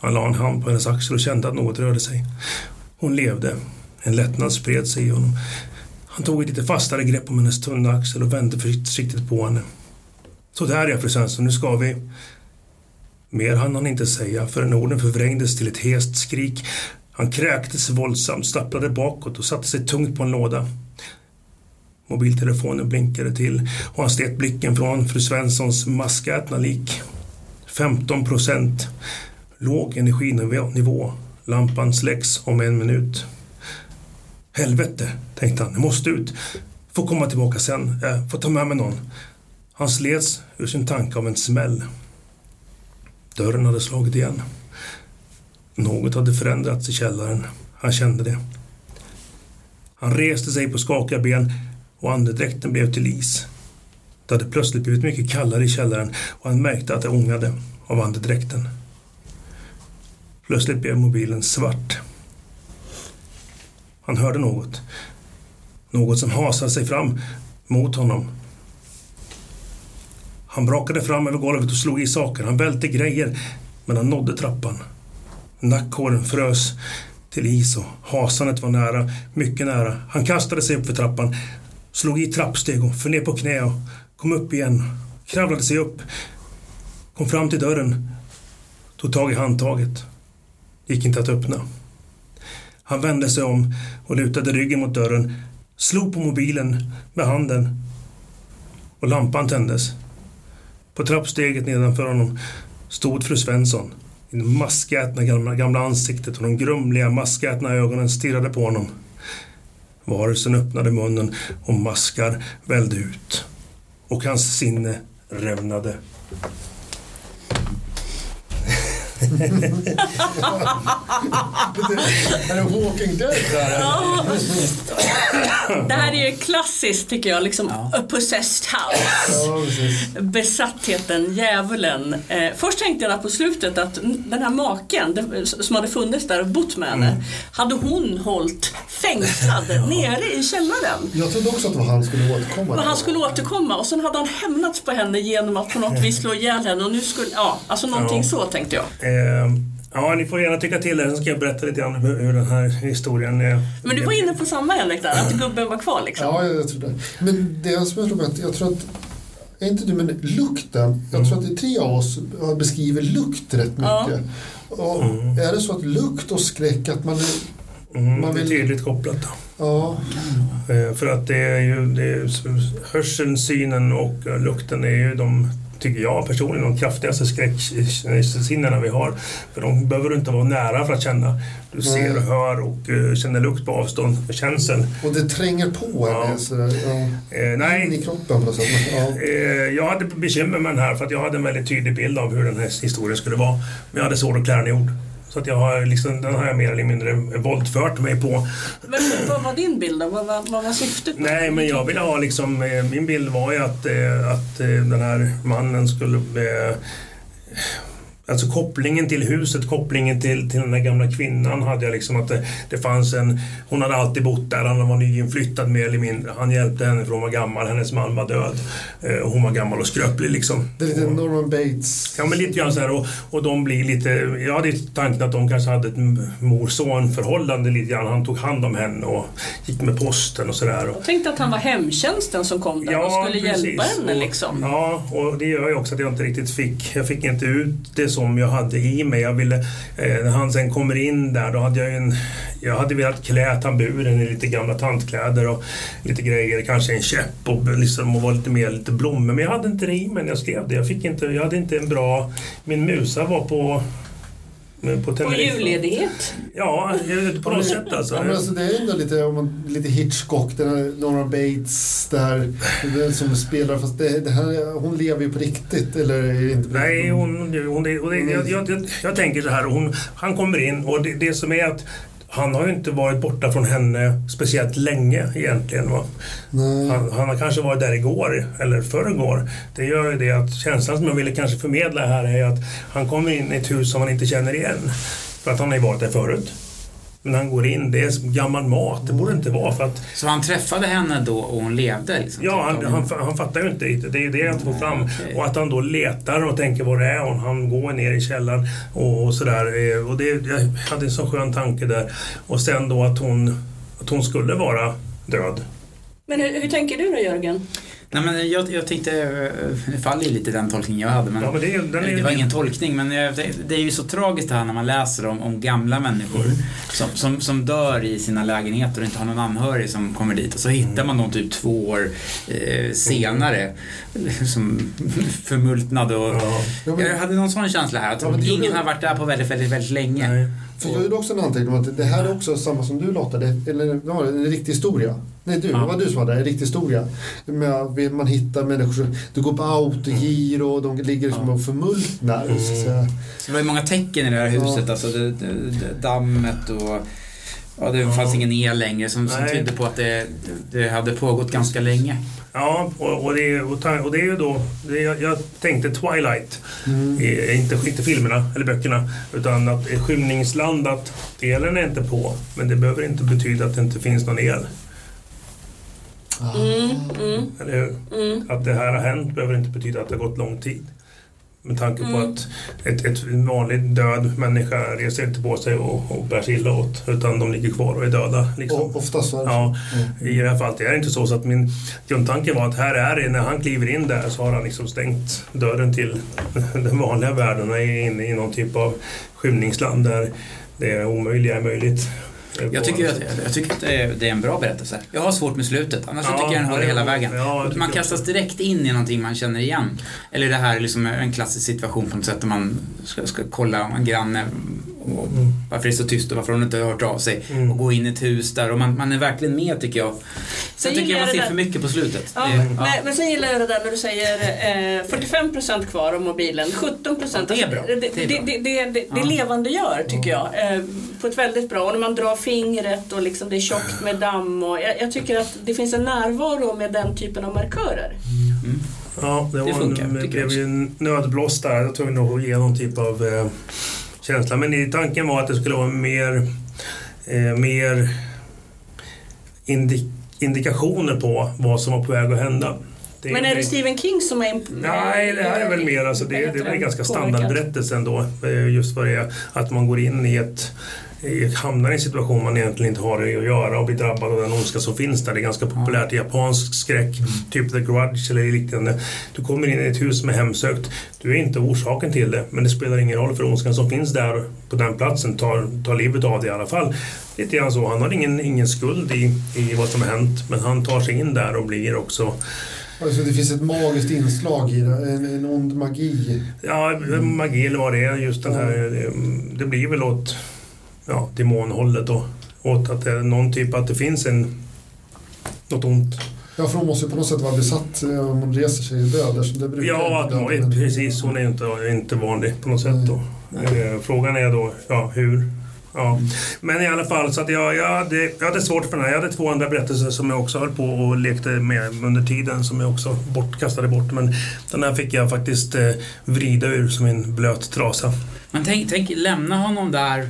Han la en hand på hennes axel och kände att något rörde sig. Hon levde. En lättnad spred sig i honom. Han tog ett lite fastare grepp om hennes tunna axel och vände försiktigt på henne. Så där ja, fru Svensson, nu ska vi... Mer hann han inte säga förrän orden förvrängdes till ett hest skrik. Han kräktes våldsamt, stapplade bakåt och satte sig tungt på en låda. Mobiltelefonen blinkade till och han slet blicken från fru Svenssons maskätna lik. 15 procent. Låg energinivå. Lampan släcks om en minut. Helvete, tänkte han. Jag måste ut. Får komma tillbaka sen. Jag får ta med mig någon. Han slets ur sin tanke av en smäll. Dörren hade slagit igen. Något hade förändrats i källaren. Han kände det. Han reste sig på skakiga ben och andedräkten blev till is. Det hade plötsligt blivit mycket kallare i källaren och han märkte att det ångade av andedräkten. Plötsligt blev mobilen svart. Han hörde något. Något som hasade sig fram mot honom. Han brakade fram över golvet och slog i saker. Han välte grejer, men han nådde trappan. Nackhåren frös till is och hasandet var nära, mycket nära. Han kastade sig upp för trappan, slog i trappsteg och föll ner på knä och kom upp igen. kravlade sig upp, kom fram till dörren, tog tag i handtaget. Gick inte att öppna. Han vände sig om och lutade ryggen mot dörren, slog på mobilen med handen och lampan tändes. På trappsteget nedanför honom stod fru Svensson. I det maskätna gamla, gamla ansiktet och de grumliga maskätna ögonen stirrade på honom. Varelsen öppnade munnen och maskar vällde ut. Och hans sinne rämnade. Är det Walking Dead där? Ja. Det här är ju klassiskt tycker jag, liksom Ja. A Possessed House. Ja. Besattheten, djävulen. Eh, först tänkte jag på slutet att den här maken det, som hade funnits där och bott med henne, Mm. hade hon hållit fängslad nere i källaren. Jag trodde också att det var han skulle återkomma. Men han skulle återkomma och sen hade han hämnats på henne genom att på något vis slå ihjäl henne och nu skulle, ja, alltså någonting Ja. så tänkte jag. Eh, ja, ni får gärna tycka till det, så ska jag berätta lite grann hur, hur den här historien är. Men du var inne på samma Henrik där, att gubben var kvar liksom. Ja, jag, jag tror det. Men det som jag tror att, jag tror att är inte du, men lukten. Jag tror att det är tre av oss beskriver lukt rätt Ja. mycket. Och Är det så att lukt och skräck, att man är, Mm, Man det är vill- tydligt kopplat. Då. ja, Eh, För att det är ju det är, hörseln, synen och eh, lukten är ju de, tycker jag personligen, de kraftigaste skräcksinnena vi har. För de behöver du inte vara nära för att känna. Du ser och hör och eh, känner lukt på avstånd, känsel. och det tränger på Ja. en. Så, ja, Eh, In nej, i kroppen på ja. eh, jag hade bekymmer med den här för att jag hade en väldigt tydlig bild av hur den här historien skulle vara. Men jag hade svårt att klä den i ord. Så att jag har liksom, den har jag mer eller mindre våldfört mig på. Men vad var din bild då? Vad, vad, vad var syftet? Nej, men jag ville ha liksom, eh, min bild var ju att, eh, att eh, den här mannen skulle Alltså kopplingen till huset, kopplingen till, till den här gamla kvinnan hade jag liksom att det, det fanns en... Hon hade alltid bott där, han var nyinflyttad mer eller mindre. Han hjälpte henne för hon var gammal, hennes man var död. Eh, och hon var gammal och skröplig liksom. Det är lite Och- Norman Bates. Ja, men lite grann så här och, och de blir lite... Jag hade tanken att de kanske hade ett mor-son förhållande lite grann. Han tog hand om henne och gick med posten och sådär. Jag tänkte att han var hemtjänsten som kom där och skulle hjälpa henne liksom. Ja, och det gör ju också att jag inte riktigt fick... Jag fick inte ut det som jag hade i mig. Jag ville... Eh, när han sen kommer in där, då hade jag en... Jag hade velat klä tamburen i lite gamla tantkläder och lite grejer. Kanske en käpp och liksom och vara lite mer lite blommor. Men jag hade inte det i mig när jag skrev det. Jag fick inte... Jag hade inte en bra... Min musa var på... På, julledighet. Ja, på något sätt alltså. Ja, men alltså det är ändå lite, om man, lite Hitchcock, den här Norman Bates där, den som spelar, fast det, det här, hon lever ju på riktigt, eller är det inte på Nej, hon, hon, det- och det, jag, jag, jag, jag tänker så här, hon, han kommer in och det, det som är att han har ju inte varit borta från henne speciellt länge egentligen. Va? Han, han har kanske varit där igår eller förrgår. Det gör ju det att känslan som jag ville kanske förmedla här är att han kommer in i ett hus som han inte känner igen. För att han har ju varit där förut. Men han går in, det är gammal mat. Det borde inte vara för att Så han träffade henne då och hon levde? Liksom, Ja, typ, han, han, han fattar ju inte riktigt. Det är ju det jag får fram. okej. Och att han då letar och tänker var det är hon. Han går ner i källaren och, och sådär. Eh, Och det, jag hade en så skön tanke där. Och sen då att hon, att hon skulle vara död. Men hur, hur tänker du då Jörgen? Nej, men jag, jag tänkte, eh, det faller ju lite i den tolkningen jag hade. Men, Ja, men det, är- den är, det var ingen tolkning, men jag, det är ju så tragiskt det här när man läser om, om gamla människor Mm. som, som, som dör i sina lägenheter och inte har någon anhörig som kommer dit. Och så hittar man dem typ två år eh, senare som förmultnade och Ja. Ja, men- jag hade någon sån känsla här att Ja, men det ingen har varit där på väldigt, väldigt, väldigt länge. Nej. För jag gjorde också en anteckning om att det här är också samma som du Lotta, det, eller var det, en riktig historia. Nej du, Ja. det var du som hade det, en riktig historia. Med, att man hittar människor som, du går på autogir och de ligger som och förmultnar. Så säga. Så det var ju många tecken i det här huset, alltså det, det, det, dammet och ja, det fanns ingen el längre som, som tydde på att det, det hade pågått ganska länge. Ja, och, och, det, och, och det är ju då... Det, jag, jag tänkte Twilight. Eh, inte, inte filmerna eller böckerna. Utan att skymningsland, att elen är inte på. Men det behöver inte betyda att det inte finns någon el. Mm, mm, Eller hur? mm. Att det här har hänt behöver inte betyda att det har gått lång tid. Med tanke på Mm. att ett, ett vanligt död människa reser inte på sig och, och bär sig illa åt. Utan de ligger kvar och är döda. Liksom. Och, oftast är det Ja. Mm. i det här fallet är det inte så. så att min grundtanke var att här är det, när han kliver in där så har han liksom stängt dörren till den vanliga världen och är inne i någon typ av skymningsland där det omöjliga är möjligt. Jag tycker, att, jag tycker att det är, en bra berättelse. Jag har svårt med slutet, annars Ja, tycker jag den håller hela vägen. ja, jag man kastas direkt in i någonting man känner igen. Eller det här är liksom en klassisk situation på något sätt där man ska, ska kolla om en granne och Mm. varför det är så tyst och varför hon inte har hört av sig. Mm. Och gå in i ett hus där och man, man är verkligen med tycker jag. Sen tycker jag man ser det för mycket på slutet. Ja, Det- men, men sen gillar jag det där när du säger eh, 45% kvar av mobilen, 17% Ja, det är bra. Det, Det det, är det, bra. det, det, det, det Ja. levande gör tycker jag. Eh, på ett väldigt bra. Och när man drar fingret och liksom det är tjockt med damm. Och jag, jag tycker att det finns en närvaro med den typen av markörer. Ja, det, var funkar, en, det blev ju en nödblås där. Jag var tvungen att ge någon typ av eh, känsla. Men i tanken var att det skulle vara mer, eh, mer indi- indikationer på vad som var på väg att hända. Det- Men är det Stephen King som är... Nej, det här är väl mer, alltså, det, det är väl ganska standardberättelse ändå. eh, Just vad det är att man går in i ett hamnar i en situation man egentligen inte har att göra och blir drabbad av den ondska som finns där. Det är ganska populärt i japansk skräck, typ The Grudge eller liknande. Du kommer in i ett hus som är hemsökt. Du är inte orsaken till det, men det spelar ingen roll för ondskan som finns där på den platsen tar, tar livet av dig i alla fall. Lite grann så. Han har ingen, ingen skuld i, i vad som har hänt, men han tar sig in där och blir också Alltså, det finns ett magiskt inslag i det, en, en ond magi. Ja, magi eller vad det är. Just den här, det, det blir väl åt ja, demonhållet då. Åt att det är någon typ att det finns en något ont. Ja, för hon måste ju på något sätt vara besatt eh, om hon reser sig i död. Så det brukar Ja, att, men- precis. Hon är inte, inte vanlig på något sätt då. Eh, Frågan är då, ja, hur? Ja. Men i alla fall, så att jag, jag, hade, jag hade svårt för den här. Jag hade två andra berättelser som jag också höll på och lekte med under tiden som jag också bortkastade bort. Men den här fick jag faktiskt eh, vrida ur som en blöt trasa. Men tänk, tänk lämna honom där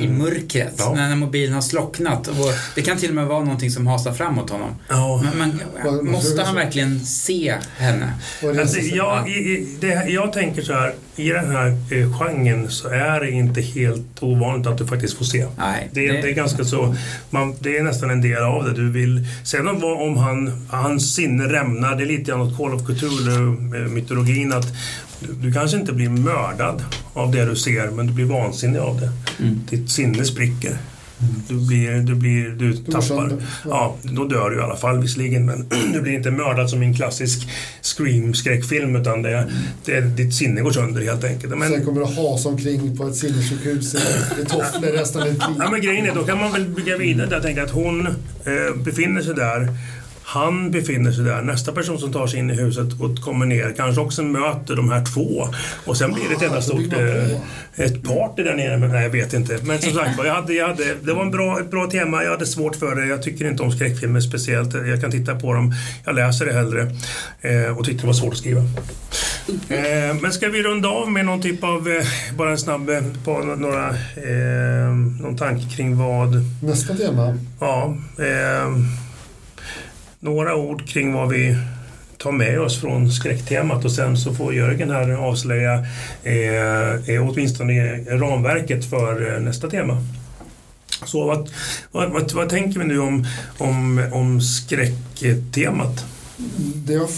i mörkret Ja. när, mobilen har slocknat. Och det kan till och med vara någonting som hasar framåt honom. Ja. Men, vad måste han verkligen se henne? Alltså, jag, i, det, jag tänker så här, i den här eh, genren så är det inte helt ovanligt att du faktiskt får se. Nej, Det, är- det är ganska så, man, det är nästan en del av det. Du vill, sen om, om han, hans sinne rämnar, det är lite grann åt Call of Cthulhu-mytologin att du, du kanske inte blir mördad av det du ser, men du blir vansinnig av det. Mm. Ditt sinne spricker. Du blir, du blir, du tappar. Ja, då dör du i alla fall visserligen, men du blir inte mördad som i en klassisk Scream-skräckfilm, utan det, det, ditt sinne går sönder helt enkelt. Men, Sen kommer du hasa omkring på ett sinnessjukhus i, tofflor resten av ditt liv. Ja, men grejen är, då kan man väl bygga vidare där. Tänka att hon eh, befinner sig där. Han befinner sig där. Nästa person som tar sig in i huset och kommer ner kanske också möter de här två. Och sen blir det ett enda Ah, stort eh, ett party där nere. Men nej, jag vet inte. Men som sagt jag hade, jag hade, det var en bra, ett bra tema. Jag hade svårt för det. Jag tycker inte om skräckfilmer speciellt. Jag kan titta på dem. Jag läser det hellre. Eh, och tyckte det var svårt att skriva. Eh, men ska vi runda av med någon typ av, eh, bara en snabb, eh, på några, eh, någon tanke kring vad, Nästa tema. ja, eh, några ord kring vad vi tar med oss från skräcktemat och sen så får Jörgen här avslöja eh, eh, åtminstone ramverket för eh, nästa tema. Så vad, vad, vad, vad tänker vi nu om, om, om skräcktemat? Det jag,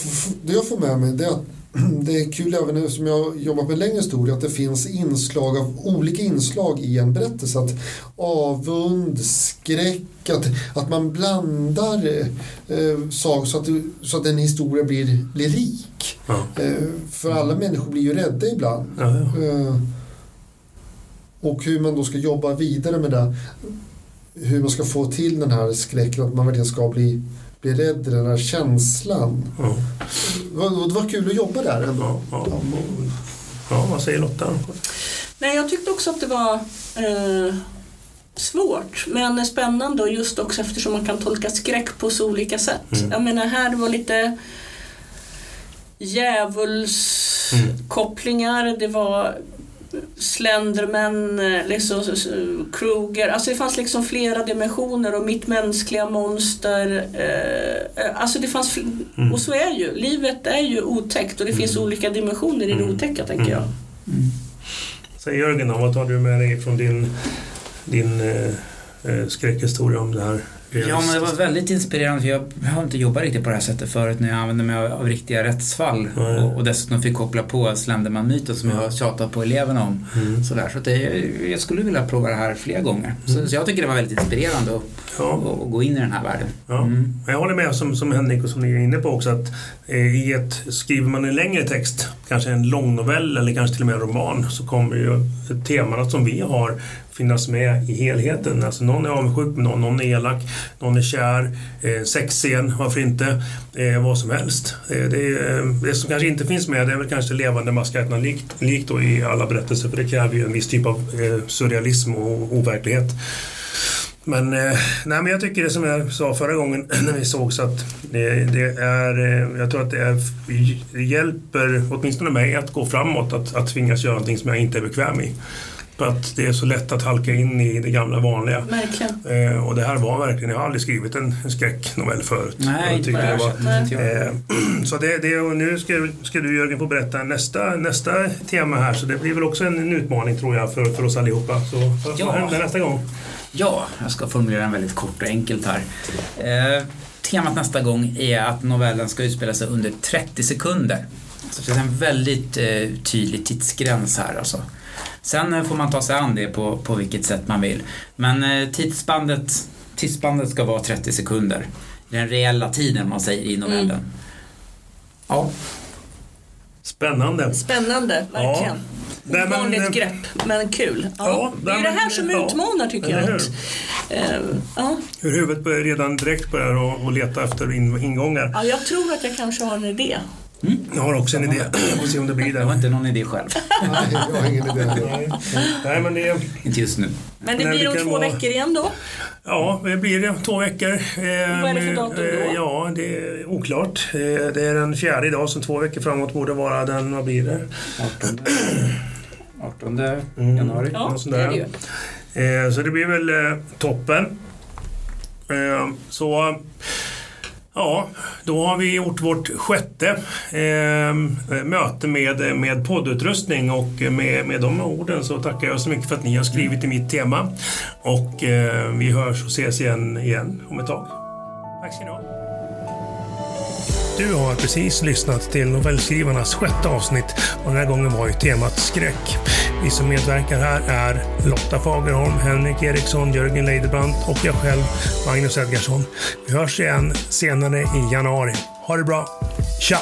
det jag får med mig det är att det är kul även nu som jag jobbat med längre historia att det finns inslag av olika inslag i en berättelse. Att avund, skräck, att, att man blandar eh, saker så att, så att en historia blir, blir rik. Ja. Eh, för alla människor blir ju rädda ibland. Ja, ja. Eh, och hur man då ska jobba vidare med det. Hur man ska få till den här skräcken, att man verkligen ska bli, bli rädd, den här känslan. Ja, Det var, det var kul att jobba där ändå. ja, ja. ja, vad säger Lotta? Nej, jag tyckte också att det var eh, svårt men spännande och just också eftersom man kan tolka skräck på så olika sätt. Mm. Jag menar här det var lite djävulskopplingar, det var Slenderman, eh, liksom, Kruger. Alltså det fanns liksom flera dimensioner och mitt mänskliga monster. Eh, eh alltså det fanns, mm. och så är ju, livet är ju otäckt och det finns mm. olika dimensioner i det mm. otäcka tänker jag. Mm. Säg Jörgen då, vad tar du med dig från din, din eh, eh skräckhistoria om det här? Ja, men det var väldigt inspirerande för jag har inte jobbat riktigt på det här sättet förut när jag använde mig av, av riktiga rättsfall mm. och, och dessutom fick koppla på Slenderman-myten som mm. jag har tjatat på eleverna om. Mm. Sådär. Så det, jag skulle vilja prova det här fler gånger. Så, mm. så jag tycker det var väldigt inspirerande att ja. gå in i den här världen. Ja. Mm. Jag håller med som, som Henrik och som ni är inne på också att eh, i ett, skriver man en längre text, kanske en lång novell eller kanske till och med en roman, så kommer ju temana som vi har finnas med i helheten. Alltså någon är avundsjuk någon, någon är elak, någon är kär, eh, sexscen, varför inte? Eh, vad som helst. Eh, det, är, det, som kanske inte finns med det är väl kanske levande maskhätterna likt, likt då i alla berättelser för det kräver ju en viss typ av eh, surrealism och overklighet. Men, eh, nej, men jag tycker det som jag sa förra gången när vi sågs att det, det är, eh, jag tror att det, är, det hjälper åtminstone mig att gå framåt, att, att tvingas göra någonting som jag inte är bekväm i att det är så lätt att halka in i det gamla vanliga. Verkligen. Eh, och det här var verkligen, jag har aldrig skrivit en, en skräcknovell förut. Nej, inte det var, eh, Så det, det, och nu ska, ska du Jörgen få berätta nästa, nästa tema här så det blir väl också en, en utmaning tror jag för, för oss allihopa. Så vad, ja. händer nästa gång? Ja, jag ska formulera den väldigt kort och enkelt här. Eh, temat nästa gång är att novellen ska utspela sig under 30 sekunder. Så det är en väldigt eh, tydlig tidsgräns här alltså. Sen eh, får man ta sig an det på, på vilket sätt man vill. Men eh, tidsbandet, tidsbandet ska vara 30 sekunder. Den reella tiden man säger i novellen. Mm. Ja. Spännande. Spännande, verkligen. Ja. Ovanligt men, grepp, men kul. Ja. ja det är det här som ja. utmanar tycker jag. Hur? Uh, ja. Hur huvudet börjar redan direkt börjar och leta efter ingångar. Ja, jag tror att jag kanske har en idé. Mm. Jag har också en idé. Får se om det blir det. Jag har inte någon idé själv. Nej, jag har ingen idé. Nej, men det... Inte just nu. Men det blir om två vara... veckor igen då? Ja, det blir det. Två veckor. vad är det för datum då? Eh, ja, det är oklart. Eh, det är den fjärde idag, så två veckor framåt borde vara den, vad blir det? 18, 18 mm. januari. Ja, det är det ju. Eh, så det blir väl toppen. Så Ja, då har vi gjort vårt sjätte eh, möte med, med poddutrustning och med, med de orden så tackar jag så mycket för att ni har skrivit i mitt tema. Och eh, vi hörs och ses igen, igen om ett tag. Tack ska ni ha. Du har precis lyssnat till novellskrivarnas sjätte avsnitt och den här gången var ju temat skräck. Vi som medverkar här är Lotta Fagerholm, Henrik Eriksson, Jörgen Leidebrand och jag själv, Magnus Edgarsson. Vi hörs igen senare i januari. Ha det bra. Tja!